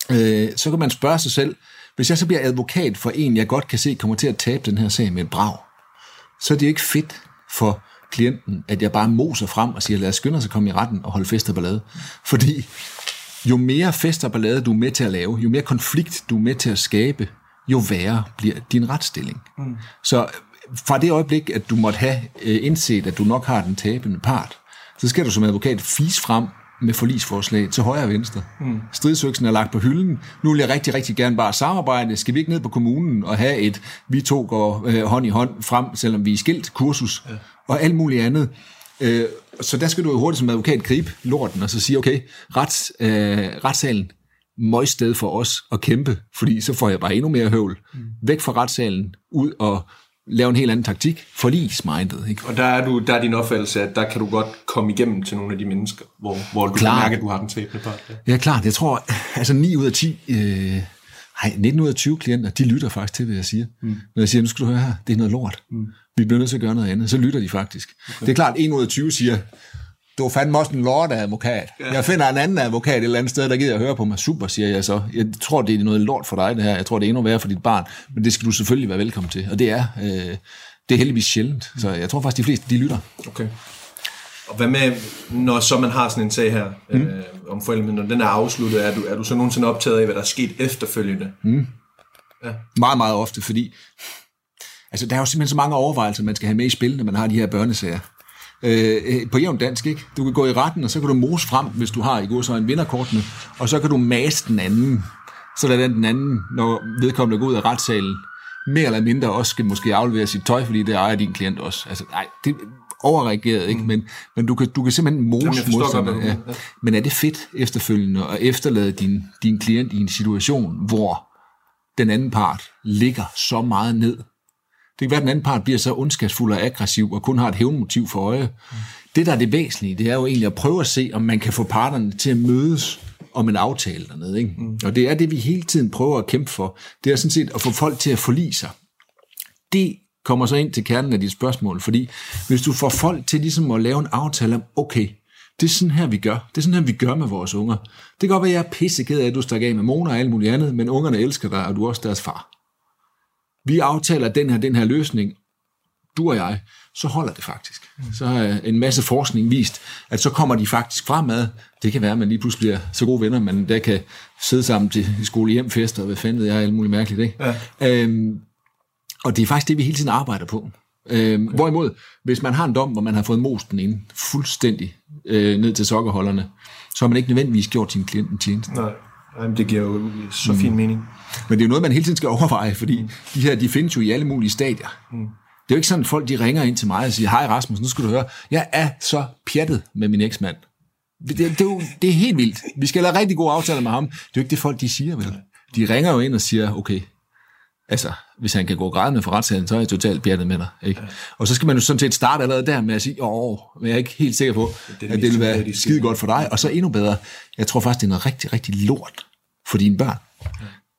Ikke? Øh, så kan man spørge sig selv, hvis jeg så bliver advokat for en, jeg godt kan se kommer til at tabe den her sag med et brag, så er det ikke fedt for klienten, at jeg bare moser frem og siger, lad os skynde os at komme i retten og holde fest og ballade. Fordi jo mere fest og ballade du er med til at lave, jo mere konflikt du er med til at skabe, jo værre bliver din retsstilling. Mm. Så fra det øjeblik, at du måtte have øh, indset, at du nok har den tabende part, så skal du som advokat fise frem med forlisforslag til højre og venstre. Mm. Stridsøksen er lagt på hylden. Nu vil jeg rigtig, rigtig gerne bare samarbejde. Skal vi ikke ned på kommunen og have et, vi to går øh, hånd i hånd frem, selvom vi er skilt, kursus, ja og alt muligt andet. Øh, så der skal du jo hurtigt som advokat gribe lorten og så sige, okay, rets, øh, retssalen, møg sted for os at kæmpe, fordi så får jeg bare endnu mere høvl. Mm. Væk fra retssalen, ud og lave en helt anden taktik, forlismindet. Ikke? Og der er, du, der er din opfattelse, at der kan du godt komme igennem til nogle af de mennesker, hvor, hvor du kan mærke, at du har den tabende part. Ja. ja, klart. Jeg tror, altså 9 ud af 10, øh, nej, 19 ud af 20 klienter, de lytter faktisk til, hvad jeg siger. Mm. Når jeg siger, nu skal du høre her, det er noget lort. Mm vi bliver nødt til at gøre noget andet. Så lytter de faktisk. Okay. Det er klart, at 1 ud af 20 siger, du er fandme også en lort advokat. Ja. Jeg finder en anden advokat et eller andet sted, der gider at høre på mig. Super, siger jeg så. Jeg tror, det er noget lort for dig, det her. Jeg tror, det er endnu værre for dit barn. Men det skal du selvfølgelig være velkommen til. Og det er, øh, det er heldigvis sjældent. Så jeg tror faktisk, de fleste, de lytter. Okay. Og hvad med, når så man har sådan en sag her mm. øh, om forældre, når den er afsluttet, er du, er du så nogensinde optaget af, hvad der er sket efterfølgende? Mm. Ja. Meget, meget ofte, fordi altså, der er jo simpelthen så mange overvejelser, man skal have med i spil, når man har de her børnesager. Øh, på jævn dansk, ikke? Du kan gå i retten, og så kan du mose frem, hvis du har i går så en vinderkortene, og så kan du mase den anden, så der den anden, når vedkommende går ud af retssalen, mere eller mindre også skal måske aflevere sit tøj, fordi det ejer din klient også. Altså, nej, det, overreageret, ikke? Mm. Men, men du, kan, du kan simpelthen mose modstanderne. Ja. Men er det fedt efterfølgende at efterlade din, din klient i en situation, hvor den anden part ligger så meget ned? Det kan være, at den anden part bliver så ondskabsfuld og aggressiv og kun har et hævnmotiv for øje. Mm. Det, der er det væsentlige, det er jo egentlig at prøve at se, om man kan få parterne til at mødes om en aftale dernede. Ikke? Mm. Og det er det, vi hele tiden prøver at kæmpe for. Det er sådan set at få folk til at forlige sig. Det kommer så ind til kernen af dit spørgsmål, fordi hvis du får folk til ligesom at lave en aftale om, okay, det er sådan her, vi gør. Det er sådan her, vi gør med vores unger. Det kan godt være, at jeg er pisseked af, at du stikker af med Mona og alt muligt andet, men ungerne elsker dig, og du er også deres far. Vi aftaler den her, den her løsning, du og jeg, så holder det faktisk. Så har en masse forskning vist, at så kommer de faktisk fremad. Det kan være, at man lige pludselig bliver så gode venner, man der kan sidde sammen til skole hjemfester, og hvad fanden jeg er, alt muligt mærkeligt. Ikke? Ja. Øhm, og det er faktisk det, vi hele tiden arbejder på. Øhm, okay. Hvorimod, hvis man har en dom, hvor man har fået most den inde fuldstændig øh, ned til sokkerholderne, så har man ikke nødvendigvis gjort sin klient en tjeneste. Nej. Jamen, det giver jo så fin mm. mening. Men det er jo noget, man hele tiden skal overveje, fordi mm. de her, de findes jo i alle mulige stadier. Mm. Det er jo ikke sådan, at folk de ringer ind til mig og siger, hej Rasmus, nu skal du høre, jeg er så pjattet med min eksmand. Det, det, er jo, det er helt vildt. Vi skal have rigtig gode aftaler med ham. Det er jo ikke det, folk de siger, vel? De ringer jo ind og siger, okay, altså, hvis han kan gå grædende for retssalen, så er jeg totalt pjattet med dig. Ikke? Ja. Og så skal man jo sådan set starte allerede der med at sige, åh, men jeg er ikke helt sikker på, det at det vil være skide godt for dig. Og så endnu bedre, jeg tror faktisk, det er noget rigtig, rigtig lort for dine børn.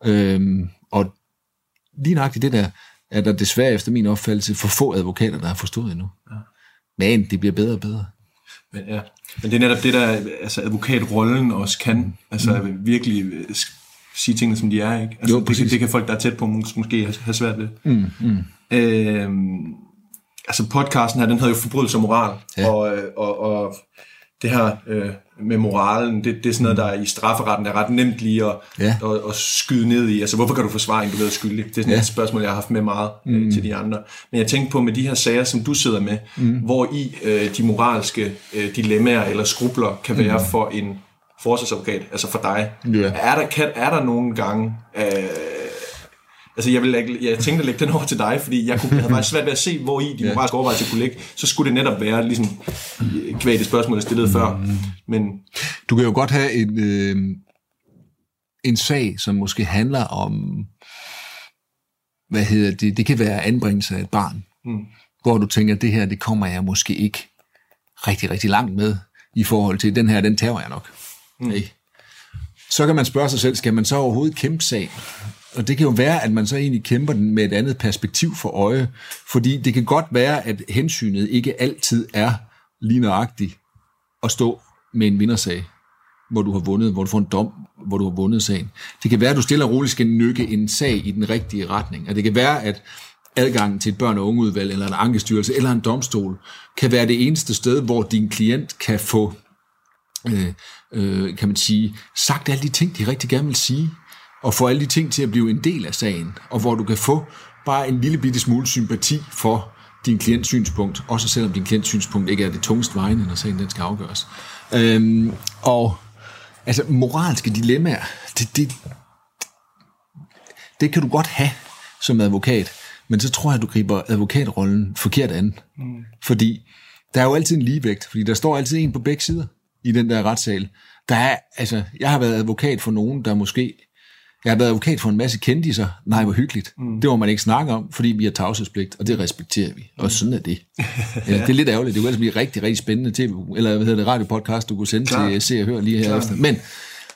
Øhm, og lige nøjagtigt det der, er der desværre efter min opfattelse for få advokater, der har forstået endnu. Ja. Men det bliver bedre og bedre. Men, ja. Men det er netop det, der altså advokatrollen også kan. Altså mm. virkelig sige tingene, som de er. Ikke? Altså, jo, det, det kan folk, der er tæt på, måske have svært ved. Mm, mm. Øhm, altså podcasten her, den hedder jo Forbrydelse og Moral, ja. og, og, og det her øh, med moralen, det, det er sådan noget, der er i strafferetten er ret nemt lige at, ja. at, at skyde ned i. Altså, hvorfor kan du forsvare en, du ved er skyldig? Det er sådan ja. et spørgsmål, jeg har haft med meget øh, mm. til de andre. Men jeg tænker på med de her sager, som du sidder med, mm. hvor i øh, de moralske øh, dilemmaer eller skrubler kan være mm. for en forsvarsadvokat, altså for dig. Ja. Er, der, kan, er der nogle gange... Øh, altså jeg, vil, jeg tænkte at lægge den over til dig, fordi jeg, kunne, jeg havde faktisk svært ved at se, hvor i de ja. moralske overvejelser kunne ligge. Så skulle det netop være ligesom kvæg det spørgsmål, jeg stillede mm. før. Men, du kan jo godt have en, øh, en sag, som måske handler om, hvad hedder det, det kan være anbringelse af et barn, mm. hvor du tænker, det her, det kommer jeg måske ikke rigtig, rigtig langt med, i forhold til den her, den tager jeg nok. Mm. Ikke? Så kan man spørge sig selv, skal man så overhovedet kæmpe sagen? Og det kan jo være, at man så egentlig kæmper den med et andet perspektiv for øje, fordi det kan godt være, at hensynet ikke altid er lige nøjagtigt at stå med en vindersag, hvor du har vundet, hvor du får en dom, hvor du har vundet sagen. Det kan være, at du stille og roligt skal nykke en sag i den rigtige retning. Og det kan være, at adgangen til et børn- og ungeudvalg, eller en ankestyrelse, eller en domstol, kan være det eneste sted, hvor din klient kan få øh, øh, kan man sige, sagt alle de ting, de rigtig gerne vil sige, og få alle de ting til at blive en del af sagen, og hvor du kan få bare en lille bitte smule sympati for din klients synspunkt, også selvom din klients synspunkt ikke er det tungest vejende, når sagen den skal afgøres. Øhm, og altså moralske dilemmaer, det, det, det kan du godt have som advokat, men så tror jeg, at du griber advokatrollen forkert an. Mm. Fordi der er jo altid en ligevægt, fordi der står altid en på begge sider i den der retssal. Der er, altså, jeg har været advokat for nogen, der måske... Jeg har været advokat for en masse kendiser. Nej, hvor hyggeligt. Mm. Det må man ikke snakke om, fordi vi har tavshedspligt, og det respekterer vi. Og sådan er det. Ja, det er lidt ærgerligt. Det kunne altså blive rigtig, rigtig spændende tv, eller hvad hedder det, radiopodcast, du kunne sende Klar. til Se og Hør lige her efter. Men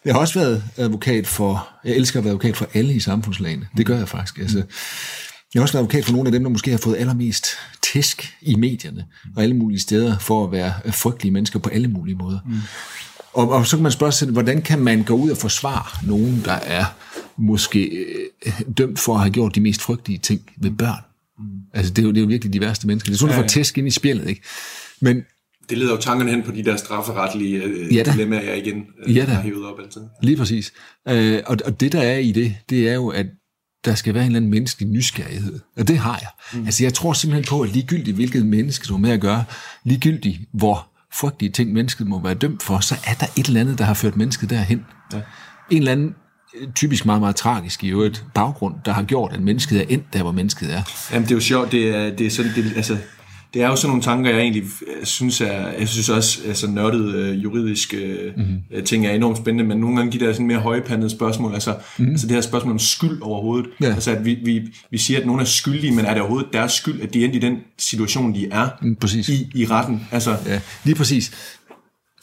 jeg har også været advokat for, jeg elsker at være advokat for alle i samfundslagene. Det gør jeg faktisk. Altså, jeg har også været advokat for nogle af dem, der måske har fået allermest tæsk i medierne og alle mulige steder for at være frygtelige mennesker på alle mulige måder. Mm. Og, og så kan man spørge sig, hvordan kan man gå ud og forsvare nogen, der er måske øh, dømt for at have gjort de mest frygtelige ting ved børn? Mm. Altså, det er, jo, det er jo virkelig de værste mennesker. Det er sådan, ja, ja. du får tæsk ind i spillet, ikke? Men Det leder jo tankerne hen på de der strafferetlige øh, Ja da. dilemmaer, jeg igen øh, Ja da. har hævet op altid. Lige præcis. Øh, og, og det, der er i det, det er jo, at der skal være en eller anden menneskelig nysgerrighed. Og det har jeg. Mm. Altså, jeg tror simpelthen på, at ligegyldigt hvilket menneske du er med at gøre, ligegyldigt hvor frygtelige ting mennesket må være dømt for, så er der et eller andet, der har ført mennesket derhen. Ja. En eller anden, øh, typisk meget, meget tragisk i øvrigt, baggrund, der har gjort, at mennesket er endt der, hvor mennesket er. Jamen, det er jo sjovt, det er, det er sådan, det, altså, det er jo sådan nogle tanker, jeg egentlig øh, synes er, jeg synes også, altså nørdet øh, juridiske mm-hmm. ting er enormt spændende, men nogle gange de der sådan mere højpandede spørgsmål, altså, mm-hmm. altså det her spørgsmål om skyld overhovedet, Ja. altså at vi, vi, vi siger, at nogen er skyldige, men er det overhovedet deres skyld, at de endte i den situation, de er Mm, præcis. i, i retten? Altså, Ja, lige præcis.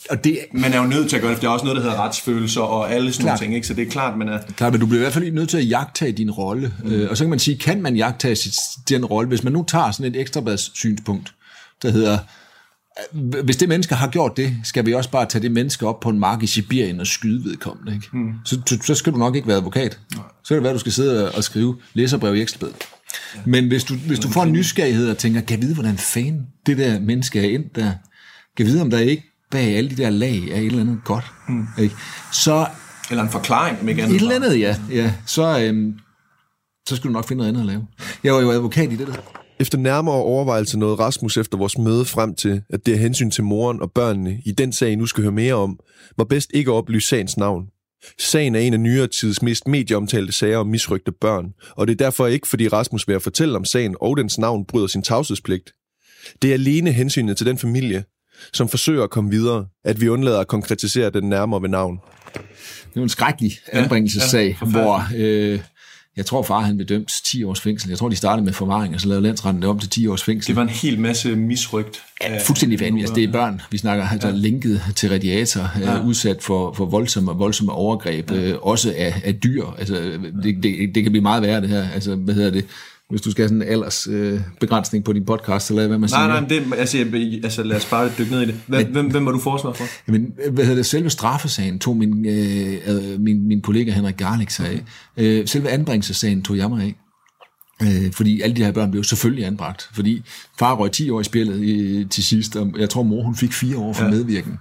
Og det, man er jo nødt til at gøre det, for der er også noget, der hedder retsfølelser og alle sådan nogle Klart. ting, ikke? så det er klart, man er... Klart, men du bliver i hvert fald nødt til at jagtage din rolle. Mm. Øh, og så kan man sige, kan man jagtage sit, den rolle, hvis man nu tager sådan et ekstrablads synspunkt, der hedder, hvis det menneske har gjort det, skal vi også bare tage det menneske op på en mark i Sibirien og skyde vedkommende. Ikke? Mm. Så, så, skal du nok ikke være advokat. Så kan det være, at du skal sidde og skrive læserbrev i ekstrabladet. Men hvis du, hvis du får en nysgerrighed og tænker, kan jeg vide, hvordan fanden det der menneske er ind der? Kan jeg vide, om der ikke bag alle de der lag er et eller andet godt? Mm. Ikke? Så Eller en forklaring, om ikke andet. et eller andet, ja. ja. Så, øhm, så skulle du nok finde noget andet at lave. Jeg var jo advokat i det der. Efter nærmere overvejelse nåede Rasmus efter vores møde frem til, at det er hensyn til moren og børnene i den sag, I nu skal høre mere om, var bedst ikke at oplyse sagens navn. Sagen er en af nyere tids mest medieomtalte sager om misrygte børn, og det er derfor ikke, fordi Rasmus ved at fortælle om sagen og dens navn bryder sin tavshedspligt. Det er alene hensynet til den familie, som forsøger at komme videre, at vi undlader at konkretisere den nærmere ved navn. Det var en skrækkelig anbringelsessag, ja, ja, hvor øh, jeg tror, far han blev dømt 10 års fængsel. Jeg tror, de startede med forvaring, og så lavede landsretten det om til 10 års fængsel. Det var en hel masse misrygt. Ja, fuldstændig vanvittigt. Altså, det er børn, vi snakker, altså ja. linket til radiator, ja. udsat for, for voldsomme, voldsomme overgreb, ja. øh, også af, af dyr. Altså, det, det, det kan blive meget værre, det her. Altså, hvad hedder det? Hvis du skal have sådan en aldersbegrænsning øh, på din podcast, lad hvad man Nej, siger. nej, men det, altså, jeg, altså lad os bare dykke ned i det. Hvem, hvem, hvem var du forsvar for? Men hvad hedder det, selve straffesagen tog min, øh, øh, min, min kollega Henrik Garlik sig af. Øh, selve anbringelsessagen tog jeg mig af. Øh, fordi alle de her børn blev selvfølgelig anbragt. Fordi far røg 10 år i spillet i, til sidst, og jeg tror mor hun fik 4 år for ja. medvirken.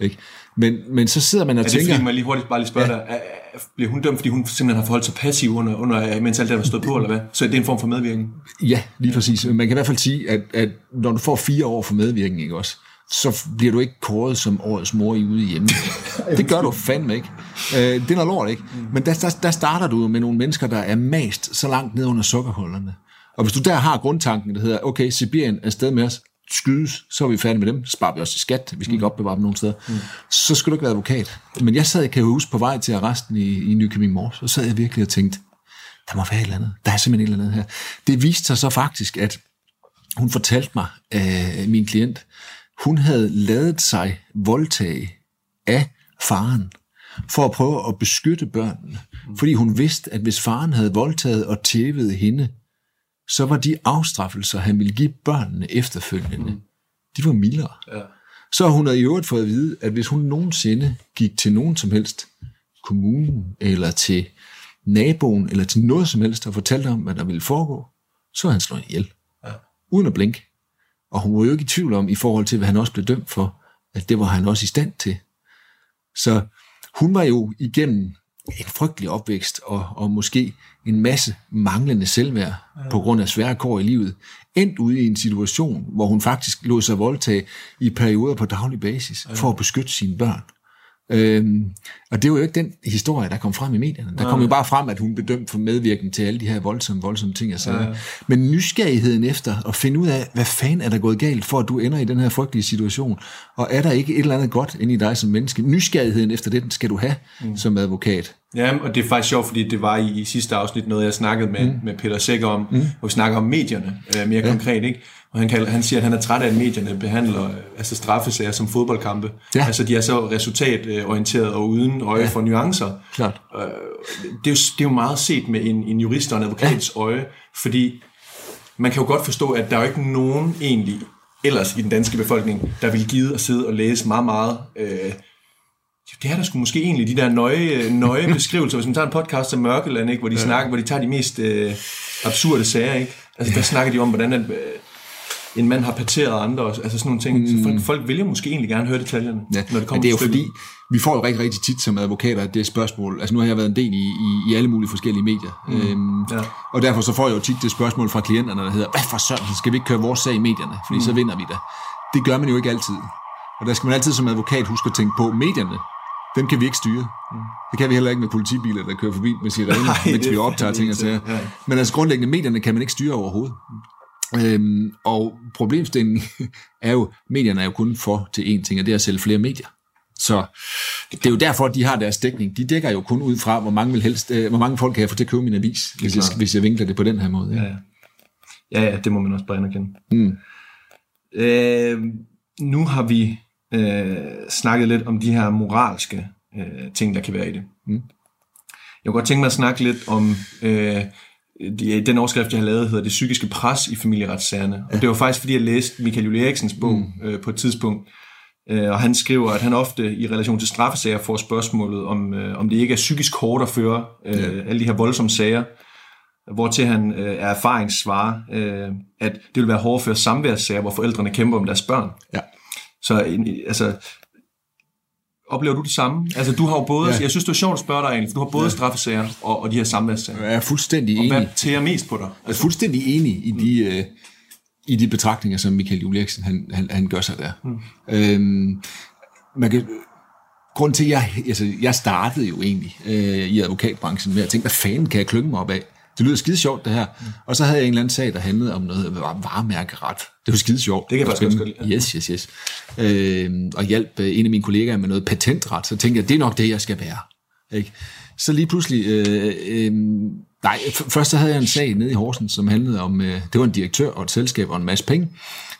Ikke? Men, men så sidder man og Er det tænker... fordi, man lige hurtigt bare lige spørger ja. dig, er, er, bliver hun dømt, fordi hun simpelthen har forholdt sig passiv under, under mens alt det var stået på, eller hvad? Så det er en form for medvirkning? Ja, lige præcis. Man kan i hvert fald sige, at, at når du får fire år for medvirkning, ikke også, så bliver du ikke kåret som årets mor i ude hjemme. det gør du fandme ikke. Øh, det er noget lort, ikke? Men der, der, der starter du med nogle mennesker, der er mast så langt ned under sukkerhullerne. Og hvis du der har grundtanken, der hedder, okay, Sibirien er afsted med os, skydes, så er vi færdige med dem, så sparer vi også i skat, vi skal ikke opbevare dem nogen steder, mm. så skal du ikke være advokat. Men jeg sad, kan jeg huske, på vej til arresten i, i Nykøbing Mors, så sad jeg virkelig og tænkte, der må være et eller andet. Der er simpelthen et eller andet her. Det viste sig så faktisk, at hun fortalte mig, øh, min klient, hun havde lavet sig voldtage af faren, for at prøve at beskytte børnene. Fordi hun vidste, at hvis faren havde voldtaget og tævet hende, så var de afstraffelser, han ville give børnene efterfølgende, de var mildere. Ja. Så hun havde i øvrigt fået at vide, at hvis hun nogensinde gik til nogen som helst kommunen, eller til naboen, eller til noget som helst, og fortalte om, hvad der ville foregå, så havde han slået ihjel. Ja. Uden at blinke. Og hun var jo ikke i tvivl om, i forhold til, hvad han også blev dømt for, at det var han også i stand til. Så hun var jo igennem en frygtelig opvækst, og, og måske en masse manglende selvværd ja. på grund af svære kår i livet, endt ude i en situation, hvor hun faktisk lå sig voldtage i perioder på daglig basis, ja. for at beskytte sine børn. Øhm, og det var jo ikke den historie, der kom frem i medierne. Der kom jo bare frem, at hun blev dømt for medvirken til alle de her voldsomme, voldsomme ting. Jeg sagde. Ja. Men nysgerrigheden efter at finde ud af, hvad fanden er der gået galt, for at du ender i den her frygtelige situation, og er der ikke et eller andet godt inde i dig som menneske? Nysgerrigheden efter det, skal du have mm. som advokat. Ja, og det er faktisk sjovt, fordi det var i, i sidste afsnit noget, jeg snakkede med, mm. med Peter Sækker om, mm. hvor vi snakker om medierne øh, mere ja. konkret, ikke? Og han, kan, han siger, at han er træt af, at medierne behandler altså straffesager som fodboldkampe. Ja. Altså, de er så resultatorienteret og uden øje ja. for nuancer. Klart. Øh, det, er jo, det er jo meget set med en, en jurist og en advokats ja. øje, fordi man kan jo godt forstå, at der er jo ikke nogen egentlig ellers i den danske befolkning, der vil give at sidde og læse meget, meget... Øh, det er der sgu måske egentlig de der nøje, nøje beskrivelser. Hvis man tager en podcast som Mørkeland, ikke, hvor de ja. snakker, hvor de tager de mest øh, absurde sager, ikke? Altså, der snakker de om, hvordan at, øh, en mand har parteret andre, altså sådan nogle ting. Mm. Så folk, folk vil jo måske egentlig gerne høre detaljerne, Ja, når det kommer men det er jo fordi, vi får jo rigtig, rigtig tit som advokater det spørgsmål, altså nu har jeg været en del i, i, i alle mulige forskellige medier, mm. øhm, Ja. og derfor så får jeg jo tit det spørgsmål fra klienterne, der hedder, hvad for søren, skal vi ikke køre vores sag i medierne, fordi mm. så vinder vi da. Det gør man jo ikke altid. Og der skal man altid som advokat huske at tænke på, medierne, dem kan vi ikke styre. Mm. Det kan vi heller ikke med politibiler, der kører forbi med sirener, mens vi er optager ting og sager. Ja. Men altså grundlæggende, medierne kan man ikke styre overhovedet. Øhm, og problemstillingen er jo, medierne er jo kun for til én ting, og det er at sælge flere medier. Så det er jo derfor, at de har deres dækning. De dækker jo kun ud fra, hvor mange, vil helst, øh, hvor mange folk kan jeg få til at købe min avis, hvis jeg, hvis jeg vinkler det på den her måde. Ja. Ja, ja. ja, ja, det må man også bare anerkende. Mm. Øh, nu har vi øh, snakket lidt om de her moralske øh, ting, der kan være i det. Mm. Jeg kunne godt tænke mig at snakke lidt om øh, de, den overskrift, jeg har lavet, hedder Det psykiske pres i familieretssagerne. Og det var faktisk, fordi jeg læste Michael Julie Eriksens bog mm. øh, på et tidspunkt, øh, og han skriver, at han ofte i relation til straffesager får spørgsmålet, om, øh, om det ikke er psykisk hårdt at føre øh, Ja. alle de her voldsomme sager, hvor til han øh, er erfaringssvarer, øh, at det vil være hårdt at føre samværssager, hvor forældrene kæmper om deres børn. Ja. Så en- altså, oplever du det samme? Altså, du har jo både, Ja. jeg synes, det er sjovt at spørge dig egentlig, for du har både ja. straffesager og, og de her samværssager. Jeg er fuldstændig Og enig. hvad tærer mest på dig? Jeg er fuldstændig enig i de, øh, i de betragtninger, som Michael Julie Eriksen, han, han, han gør sig der. Mm. Øhm, man kan, grund til, at jeg, altså, jeg startede jo egentlig øh, i advokatbranchen med at tænke, hvad fanden kan jeg klynge mig op af? Det lyder skide sjovt, det her. Og så havde jeg en eller anden sag, der handlede om noget var- varemærkeret. Det var skide sjovt. Det kan jeg faktisk godt lide, Yes, yes, yes. Øhm, og hjalp øh, en af mine kollegaer med noget patentret, så tænkte jeg, det er nok det, jeg skal være. Ikke? Så lige pludselig, øh, øh, nej, først så havde jeg en sag nede i Horsens, som handlede om, øh, det var en direktør og et selskab og en masse penge,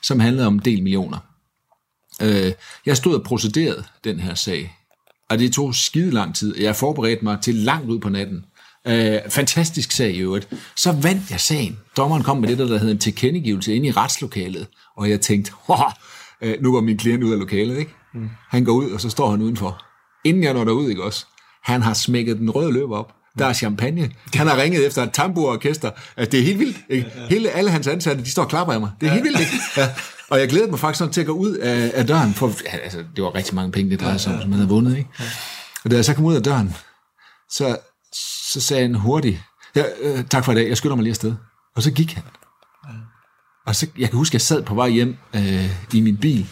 som handlede om en del millioner. Øh, jeg stod og procederede den her sag, og det tog skide lang tid. Jeg forberedte mig til langt ud på natten. Øh, fantastisk sag i øvrigt. Så vandt jeg sagen. Dommeren kom med det, der, der hedder en tilkendegivelse ind i retslokalet, og jeg tænkte, øh, nu går min klient ud af lokalet, ikke? Mm. Han går ud, og så står han udenfor. Inden jeg når derud, ikke også? Han har smækket den røde løber op. Der er champagne. Han har ringet efter et tamburorkester. Altså, det er helt vildt. Ikke? Hele, alle hans ansatte, de står og klapper af mig. Det er helt vildt, ikke? Ja. Og jeg glædede mig faktisk sådan til at gå ud af, af døren. For, ja, altså, det var rigtig mange penge, det drejede sig om, som han havde vundet. Ikke? Og da jeg så kom ud af døren, så, så sagde han hurtigt, ja, øh, tak for i dag, jeg skynder mig lige afsted. Og så gik han. Og så, jeg kan huske, jeg sad på vej hjem øh, i min bil,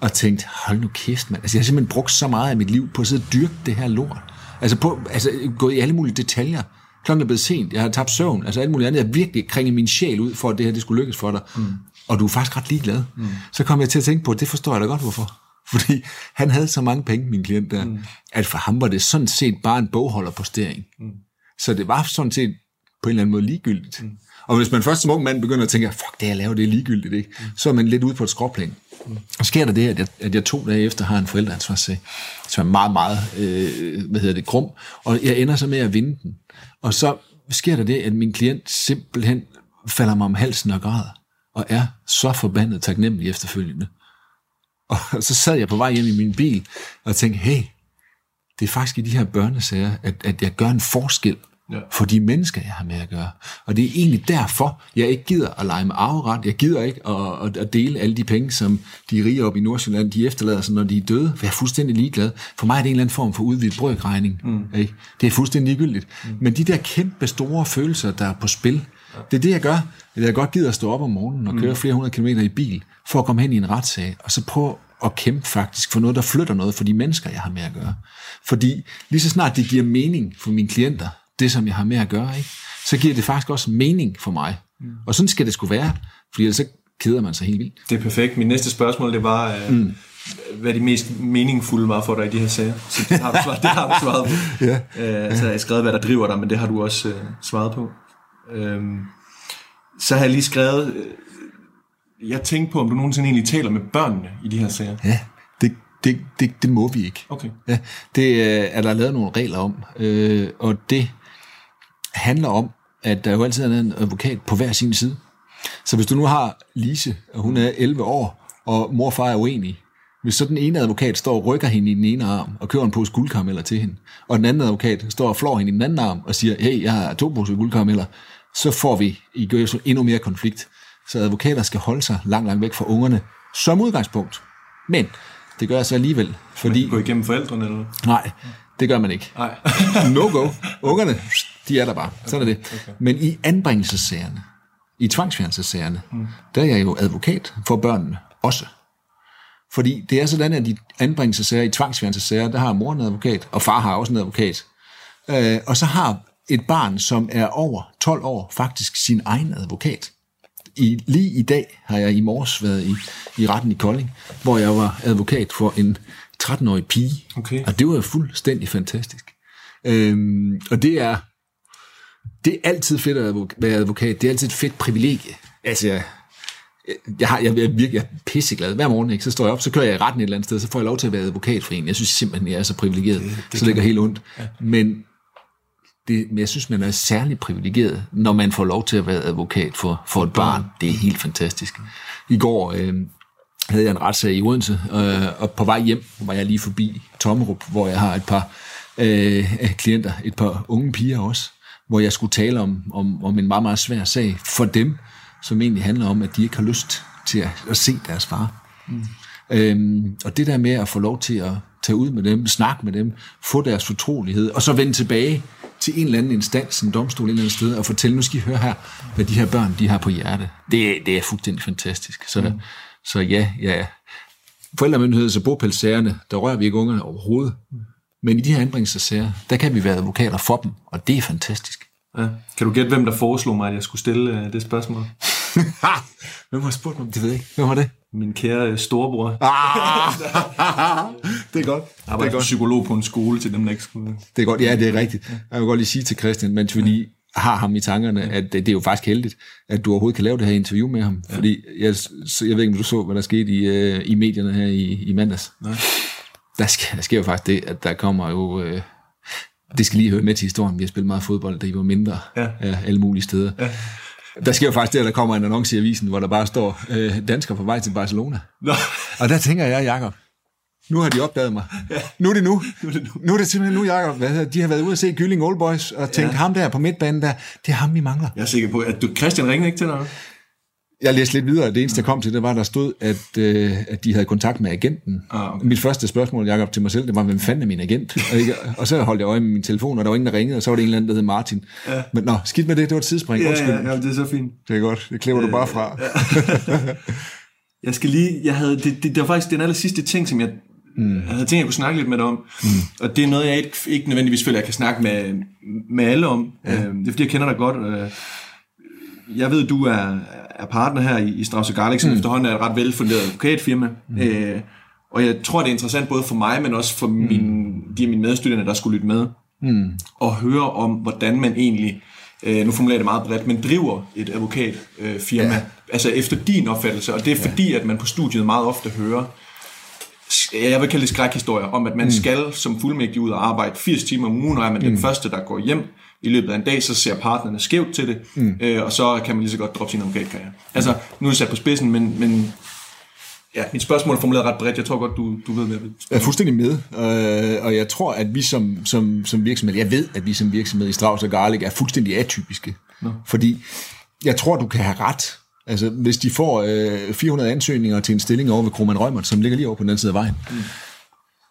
og tænkte, hold nu kæft, mand. Altså, jeg har simpelthen brugt så meget af mit liv på at sidde og dyrke det her lort. Altså, på, altså gået i alle mulige detaljer. Klokken er blevet sent, jeg har tabt søvn, altså alt muligt andet. Jeg har virkelig kringet min sjæl ud for, at det her det skulle lykkes for dig. Mm. Og du er faktisk ret ligeglad. Mm. Så kom jeg til at tænke på, det forstår jeg da godt, hvorfor. Fordi han havde så mange penge, min klient der, mm. at for ham var det sådan set bare en bogholderpostering. Mm. Så det var sådan set på en eller anden måde ligegyldigt. Mm. Og hvis man først som ung mand begynder at tænke, fuck det jeg laver, det er ligegyldigt, ikke? Mm. så er man lidt ude på et skråplan. Mm. Og sker der det, at jeg, at jeg to dage efter har en forældreansvarssag, som er meget, meget, øh, hvad hedder det, grum, og jeg ender så med at vinde den. Og så sker der det, at min klient simpelthen falder mig om halsen og græder, og er så forbandet taknemmelig efterfølgende. Og så sad jeg på vej hjem i min bil og tænkte, hey, det er faktisk i de her børnesager, at, at jeg gør en forskel Ja. for de mennesker, jeg har med at gøre. Og det er egentlig derfor, jeg ikke gider at lege med arveret. Jeg gider ikke at, at, dele alle de penge, som de rige oppe i Nordsjælland, de efterlader sig, når de er døde. For jeg er fuldstændig ligeglad. For mig er det en eller anden form for udvidet brøkregning. Mm. Ikke? Det er fuldstændig ligegyldigt. Mm. Men de der kæmpe store følelser, der er på spil, det er det, jeg gør. At jeg godt gider at stå op om morgenen og køre flere hundrede kilometer i bil, for at komme hen i en retssag, og så prøve at kæmpe faktisk for noget, der flytter noget for de mennesker, jeg har med at gøre. Fordi lige så snart det giver mening for mine klienter, det som jeg har med at gøre, ikke? så giver det faktisk også mening for mig. Mm. Og sådan skal det skulle være, fordi ellers så keder man sig helt vildt. Det er perfekt. Mit næste spørgsmål, det var, øh, mm. hvad de mest meningsfulde var for dig i de her sager. Så det har du svaret, det har du svaret på. Ja. Øh, altså, jeg har skrevet, hvad der driver dig, men det har du også øh, svaret på. Øhm, så har jeg lige skrevet, øh, jeg tænkte på, om du nogensinde egentlig taler med børnene i de her sager. Ja, det, det, det, det må vi ikke. Okay. Ja, det øh, er der lavet nogle regler om, øh, og det handler om, at der jo altid er en advokat på hver sin side. Så hvis du nu har Lise, og hun er 11 år, og mor og far er uenige, hvis så den ene advokat står og rykker hende i den ene arm, og køber en pose guldkarameller til hende, og den anden advokat står og flår hende i den anden arm, og siger, hey, jeg har to poser guldkarameller, så får vi i gør endnu mere konflikt. så advokater skal holde sig langt, langt væk fra ungerne som udgangspunkt. Men det gør jeg så alligevel, fordi... Gå igennem forældrene, eller? Nej, det gør man ikke. Nej. no go. Ungerne, de er der bare. Sådan er det. Men i anbringelsessagerne, i tvangsfjernelsessagerne, mm. der er jeg jo advokat for børnene også. Fordi det er sådan, at i anbringelsessager, i tvangsfjernelsessager, der har mor en advokat, og far har også en advokat. Øh, og så har et barn, som er over 12 år, faktisk sin egen advokat. I, lige i dag har jeg i morges været i, i retten i Kolding, hvor jeg var advokat for en 13-årig pige. Okay. Og det var fuldstændig fantastisk. Øhm, og det er, det er altid fedt at advok- være advokat. Det er altid et fedt privilegie. Altså, jeg, har, jeg, jeg virkelig jeg er pisseglad. Hver morgen, ikke, så står jeg op, så kører jeg i retten et eller andet sted, så får jeg lov til at være advokat for en. Jeg synes simpelthen, jeg er så privilegeret, det, det så det går helt ondt. Ja. Men, det, men jeg synes, man er særlig privilegeret, når man får lov til at være advokat for, for et barn. Det er helt fantastisk. I går øh, havde jeg en retssag i Odense, øh, og på vej hjem var jeg lige forbi Tommerup, hvor jeg har et par øh, klienter, et par unge piger også, hvor jeg skulle tale om, om, om en meget, meget svær sag for dem, som egentlig handler om, at de ikke har lyst til at, at se deres far. Mm. Øhm, og det der med at få lov til at tage ud med dem, snakke med dem, få deres fortrolighed, og så vende tilbage til en eller anden instans, en domstol et eller andet sted, og fortælle, nu skal I høre her, hvad de her børn, de har på hjerte. Det, det er fuldstændig fantastisk. Så, mm. så ja, ja. Forældremyndigheds- og bopælssagerne, der rører vi ikke ungerne overhovedet. Men i de her anbringelsessager, der kan vi være advokater for dem, og det er fantastisk. Ja. Kan du gætte, hvem der foreslog mig, at jeg skulle stille uh, det spørgsmål? Hvem har spurgt mig det? ved jeg ikke. Hvem var det? Min kære uh, storebror. Ah, det er godt. Jeg arbejder som psykolog på en skole til dem, der ikke skulle... Det er godt, ja, det er rigtigt. Jeg vil godt lige sige til Christian, mens vi lige har ham i tankerne, at det er jo faktisk heldigt, at du overhovedet kan lave det her interview med ham. Ja. Fordi jeg, så jeg ved ikke, om du så, hvad der skete i, uh, i medierne her i, i mandags. Nej. Der, sker, der sker jo faktisk det, at der kommer jo... Uh, det skal lige høre med til historien. Vi har spillet meget fodbold, da I var mindre. Ja. Ja, alle mulige steder. Ja. Der sker jo faktisk det, at der kommer en annonce i avisen, hvor der bare står, øh, dansker på vej til Barcelona. Nå. Og der tænker jeg, Jacob, nu har de opdaget mig. Ja. Nu er det nu. Nu er det nu. Nu er det simpelthen nu, Jacob. Hvad de har været ude at se Gylling Old Boys, og tænkt, ja. ham der på midtbanen der, det er ham, vi mangler. Jeg er sikker på, at du, Christian ringede ikke til dig. Jeg læste lidt videre, det eneste, jeg kom til, det var, der stod, at, øh, at de havde kontakt med agenten. Ah, okay. Mit første spørgsmål, Jacob, til mig selv, det var, hvem fanden er min agent? Og, ikke, og så holdt jeg øje med min telefon, og der var ingen, der ringede, og så var det en eller anden, der hed Martin. Ja. Men nå, skidt med det, det var et tidsspring. Ja, Undskyld. ja, ja, det er så fint. Det er godt, det klæver du bare fra. Jeg skal lige, jeg havde, det, det, det var faktisk den aller sidste ting, som jeg, mm. jeg havde tænkt, jeg kunne snakke lidt med dig om. Mm. Og det er noget, jeg ikke, ikke nødvendigvis føler, jeg kan snakke med, med alle om. Ja. Øh, det er fordi, jeg kender dig godt. Øh, jeg ved, du er, er partner her i, i Strauss Garlic, som mm. efterhånden er et ret velfunderet advokatfirma. Mm. Øh, og jeg tror, det er interessant både for mig, men også for mm. min, de af mine medstuderende, der skulle lytte med, Mm. og høre om, hvordan man egentlig, øh, nu formulerer jeg det meget bredt, men driver et advokatfirma, øh, firma, Ja. altså efter din opfattelse, og det er fordi, at man på studiet meget ofte hører, jeg vil kalde det skrækhistorier, om at man mm. skal som fuldmægtig ud og arbejde 80 timer om ugen, og er man mm. den første, der går hjem i løbet af en dag, så ser partnerne skævt til det, mm. øh, og så kan man lige så godt droppe sin advokatkarriere. Altså, nu er jeg sat på spidsen, men, men ja, mit spørgsmål er formuleret ret bredt. Jeg tror godt, du, du ved, hvad jeg vil Jeg er fuldstændig med, øh, og jeg tror, at vi som, som, som virksomhed, jeg ved, at vi som virksomhed i Strauss og Garlic er fuldstændig atypiske. Nå. Fordi jeg tror, du kan have ret. Altså, hvis de får øh, 400 ansøgninger til en stilling over ved Kroman Rømert, som ligger lige over på den anden side af vejen, mm.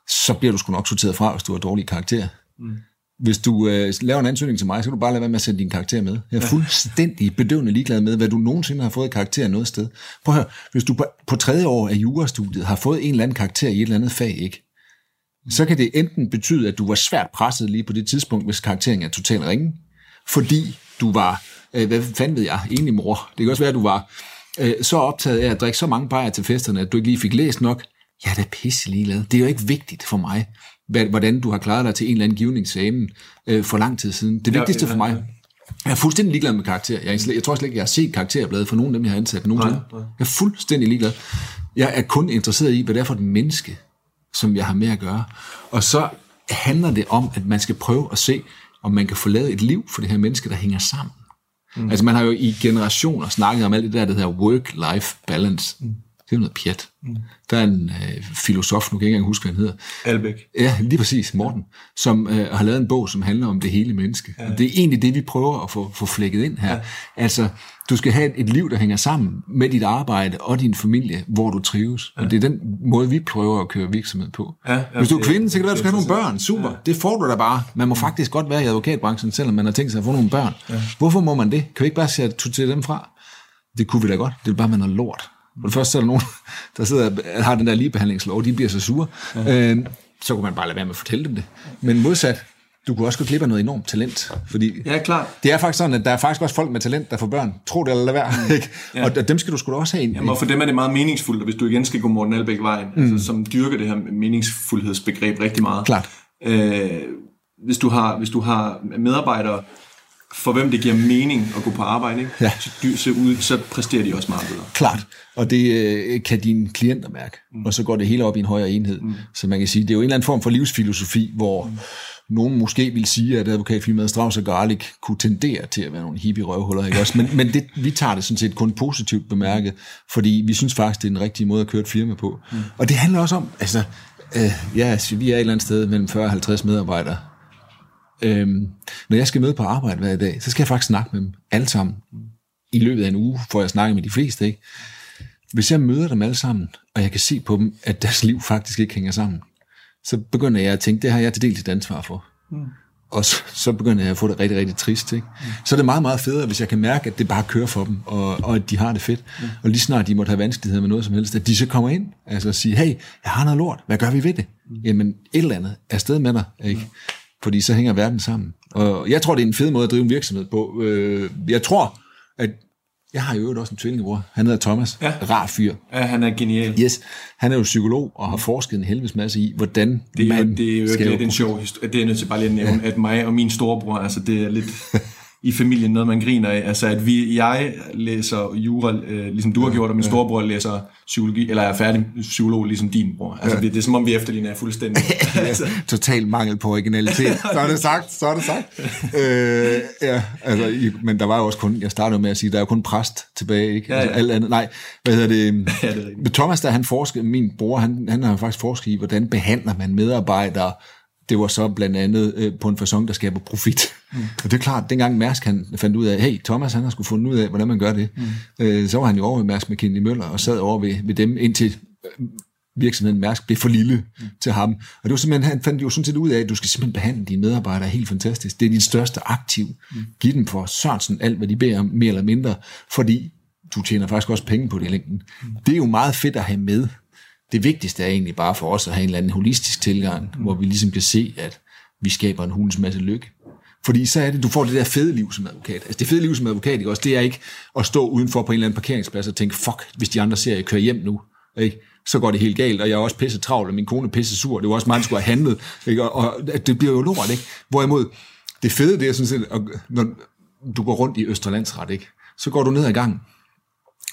så bliver du sgu nok sorteret fra, hvis du har dårlige karakterer. Mm. Hvis du øh, laver en ansøgning til mig, så kan du bare lade være med at sætte din karakter med. Jeg er fuldstændig bedøvende ligeglad med, hvad du nogensinde har fået karakter noget sted. Prøv at høre, hvis du på, på tredje år af jurastudiet har fået en eller anden karakter i et eller andet fag, ikke? så kan det enten betyde, at du var svært presset lige på det tidspunkt, hvis karakteren er totalt ringe, fordi du var, øh, hvad fanden ved jeg, egentlig mor. Det kan også være, at du var øh, så optaget af at drikke så mange bajer til festerne, at du ikke lige fik læst nok. Ja, det er pisse ligeglad. Det er jo ikke vigtigt for mig, hvad, hvordan du har klaret dig til en eller anden givende eksamen øh, for lang tid siden. Det vigtigste for mig, jeg er fuldstændig ligeglad med karakter. Jeg, er jeg tror slet ikke, jeg har set karakterbladet for nogen af dem, jeg har ansat nogensinde. Nej, nej. Jeg er fuldstændig ligeglad. Jeg er kun interesseret i, hvad det er for et menneske, som jeg har med at gøre. Og så handler det om, at man skal prøve at se, om man kan få lavet et liv for det her menneske, der hænger sammen. Mm. Altså man har jo i generationer snakket om alt det der, der hedder work-life balance. Mm. Det er noget pjat. Mm. Der er en øh, filosof, nu kan jeg ikke engang huske, hvad han hedder. Albæk. Ja, lige præcis, Morten, som øh, har lavet en bog, som handler om det hele menneske. Ja. Og det er egentlig det, vi prøver at få, få flækket ind her. Ja. Altså, du skal have et liv, der hænger sammen med dit arbejde og din familie, hvor du trives. Ja. Og det er den måde, vi prøver at køre virksomhed på. Ja, ja, Hvis du er kvinde, så kan det være, at du skal have nogle børn. Super, ja. det får du da bare. Man må faktisk godt være i advokatbranchen, selvom man har tænkt sig at få nogle børn. Ja. Hvorfor må man det? Kan vi ikke bare du til dem fra? Det kunne vi da godt. Det er bare, man har lort. For det første så er der nogen, der sidder og har den der ligebehandlingslov, de bliver så sure. Ja. Øh, så kunne man bare lade være med at fortælle dem det. Men modsat, du kunne også gå glip af noget enormt talent. Fordi ja, klart. Det er faktisk sådan, at der er faktisk også folk med talent, der får børn. Tro det eller lad være. Mm. Ikke? Ja. Og dem skal du sgu da også have en. Jamen, og for dem er det meget meningsfuldt, hvis du igen skal gå Morten Albæk vejen, mm. altså, som dyrker det her meningsfuldhedsbegreb rigtig meget. Klart. Øh, hvis, du har, hvis du har medarbejdere, for hvem det giver mening at gå på arbejde, ikke? Ja. Så, så, ud, så præsterer de også meget bedre. Klart, og det øh, kan dine klienter mærke, mm. og så går det hele op i en højere enhed. Mm. Så man kan sige, det er jo en eller anden form for livsfilosofi, hvor mm. nogen måske vil sige, at advokatfirmaet Strauss og Garlic kunne tendere til at være nogle hippie røvhuller, ikke også? Men, men det, vi tager det sådan set kun positivt bemærket, fordi vi synes faktisk, det er den rigtige måde at køre et firma på. Mm. Og det handler også om, altså, øh, ja, vi er et eller andet sted mellem 40 og 50 medarbejdere, Øhm, når jeg skal møde på arbejde hver dag, så skal jeg faktisk snakke med dem alle sammen. I løbet af en uge får jeg snakket med de fleste. Ikke? Hvis jeg møder dem alle sammen, og jeg kan se på dem, at deres liv faktisk ikke hænger sammen, så begynder jeg at tænke, det har jeg til dels et ansvar for. Mm. Og så, så begynder jeg at få det rigtig, rigtig trist. Ikke? Mm. Så er det meget, meget federe, hvis jeg kan mærke, at det bare kører for dem, og, og at de har det fedt. Mm. Og lige snart de måtte have vanskeligheder med noget som helst, at de så kommer ind altså og siger, hey, jeg har noget lort, hvad gør vi ved det? Mm. Jamen, et eller andet er sted med dig. Ikke? Fordi så hænger verden sammen. Og jeg tror, det er en fed måde at drive en virksomhed på. Øh, jeg tror, at jeg har jo også en tvillingebror. Han hedder Thomas. Ja. Rar fyr. Ja, han er genial. Yes. Han er jo psykolog og har forsket en helvedes masse i, hvordan det er, man det er jo er en sjov historie. Det er nødt til bare lige at nævne, ja. at mig og min storebror, altså det er lidt i familien noget, man griner af. Altså, at vi, jeg læser jura, øh, ligesom du har gjort, og min storebror læser psykologi, eller er færdig psykolog, ligesom din bror. Altså, ja. det er som om, vi efterligner fuldstændig. altså. Total mangel på originalitet. Så er det sagt, så er det sagt. øh, ja, altså, i, men der var jo også kun, jeg startede med at sige, der er jo kun præst tilbage, ikke? Ja, altså, ja. alt andet, nej, hvad hedder det? ja, det er Thomas, der han forskede, min bror, han, han har faktisk forsket i, hvordan behandler man medarbejdere, det var så blandt andet øh, på en fasong, der skaber profit. Mm. Og det er klart, dengang Mærsk han fandt ud af, hey, Thomas han har skulle fundet ud af, hvordan man gør det. Mm. Øh, så var han jo over ved Mærsk McKinney Møller og sad over ved, ved dem indtil øh, virksomheden Mærsk blev for lille mm. til ham. Og det var simpelthen, han fandt jo sådan set ud af, at du skal simpelthen behandle dine medarbejdere helt fantastisk. Det er din største aktiv. Mm. Giv dem for Sørensen alt, hvad de beder om, mere eller mindre, fordi du tjener faktisk også penge på det i længden. Mm. Det er jo meget fedt at have med det vigtigste er egentlig bare for os at have en eller anden holistisk tilgang, mm. hvor vi ligesom kan se, at vi skaber en hulens masse lykke. Fordi så er det, du får det der fede liv som advokat. Altså det fede liv som advokat, ikke også, det er ikke at stå udenfor på en eller anden parkeringsplads og tænke, fuck, hvis de andre ser, at jeg kører hjem nu, ikke? så går det helt galt, og jeg er også pisse travlt, og min kone er pisse sur, det var også mig, der skulle have handlet, ikke? Og, og, det bliver jo lort, ikke? Hvorimod, det fede, det er sådan set, at når du går rundt i Østerlandsret, ikke? så går du ned ad gangen,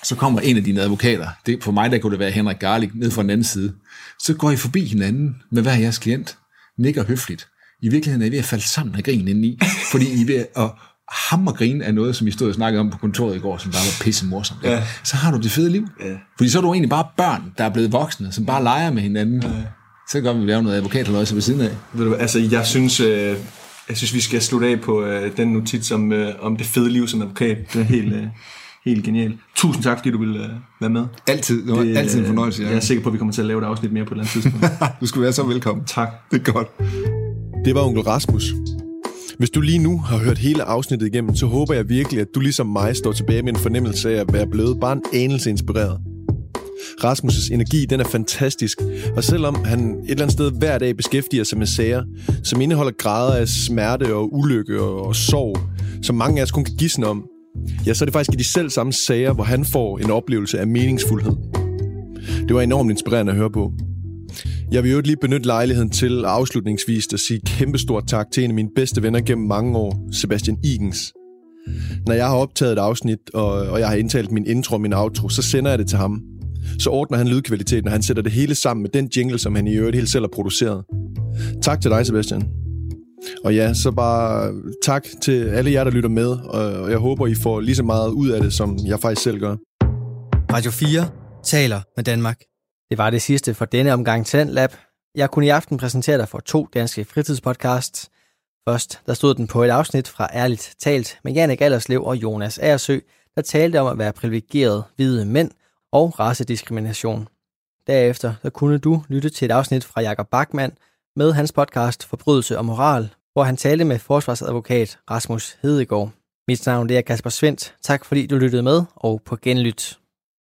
så kommer en af dine advokater, det, for mig der kunne det være Henrik Garlik, ned fra den anden side, så går I forbi hinanden med hver jeres klient, nikker høfligt. I virkeligheden er I ved at falde sammen af grin indeni, fordi I er ved at hammer grin af noget, som I stod og snakkede om på kontoret i går, som bare var pisse morsomt. Ja. Så har du det fede liv. Ja. Fordi så er du egentlig bare børn, der er blevet voksne, som bare leger med hinanden. Ja. Så kan vi lave noget advokatløjse ved siden af. Ved du, altså, jeg synes, øh, jeg synes, vi skal slutte af på øh, den notits om, øh, om det fede liv som advokat. Det er helt... Øh, helt genialt. Tusind tak, fordi du ville uh, være med. Altid. Det var det, altid en fornøjelse. Ja. Jeg er sikker på, at vi kommer til at lave et afsnit mere på et eller andet tidspunkt. du skal være så velkommen. Tak. Det er godt. Det var onkel Rasmus. Hvis du lige nu har hørt hele afsnittet igennem, så håber jeg virkelig, at du ligesom mig står tilbage med en fornemmelse af at være blevet bare en anelse inspireret. Rasmus' energi, den er fantastisk, og selvom han et eller andet sted hver dag beskæftiger sig med sager, som indeholder grader af smerte og ulykke og, og sorg, som mange af os kun kan gisne om, ja, så er det faktisk i de selv samme sager, hvor han får en oplevelse af meningsfuldhed. Det var enormt inspirerende at høre på. Jeg vil jo lige benytte lejligheden til afslutningsvis at sige kæmpestort tak til en af mine bedste venner gennem mange år, Sebastian Igens. Når jeg har optaget et afsnit, og, og jeg har indtalt min intro og min outro, så sender jeg det til ham. Så ordner han lydkvaliteten, og han sætter det hele sammen med den jingle, som han i øvrigt helt selv har produceret. Tak til dig, Sebastian. Og ja, så bare tak til alle jer, der lytter med, og jeg håber, I får lige så meget ud af det, som jeg faktisk selv gør. Radio 4 taler med Danmark. Det var det sidste for denne omgang Talentlab. Jeg kunne i aften præsentere dig for to danske fritidspodcasts. Først der stod den på et afsnit fra Ærligt Talt med Jannik Allerslev og Jonas Aersø, der talte om at være privilegeret hvide mænd og racediskrimination. Derefter der kunne du lytte til et afsnit fra Jakob Bachmann med hans podcast Forbrydelse og Moral, hvor han talte med forsvarsadvokat Rasmus Hedegaard. Mit navn det er Kasper Svendt. Tak fordi du lyttede med, og på genlyt.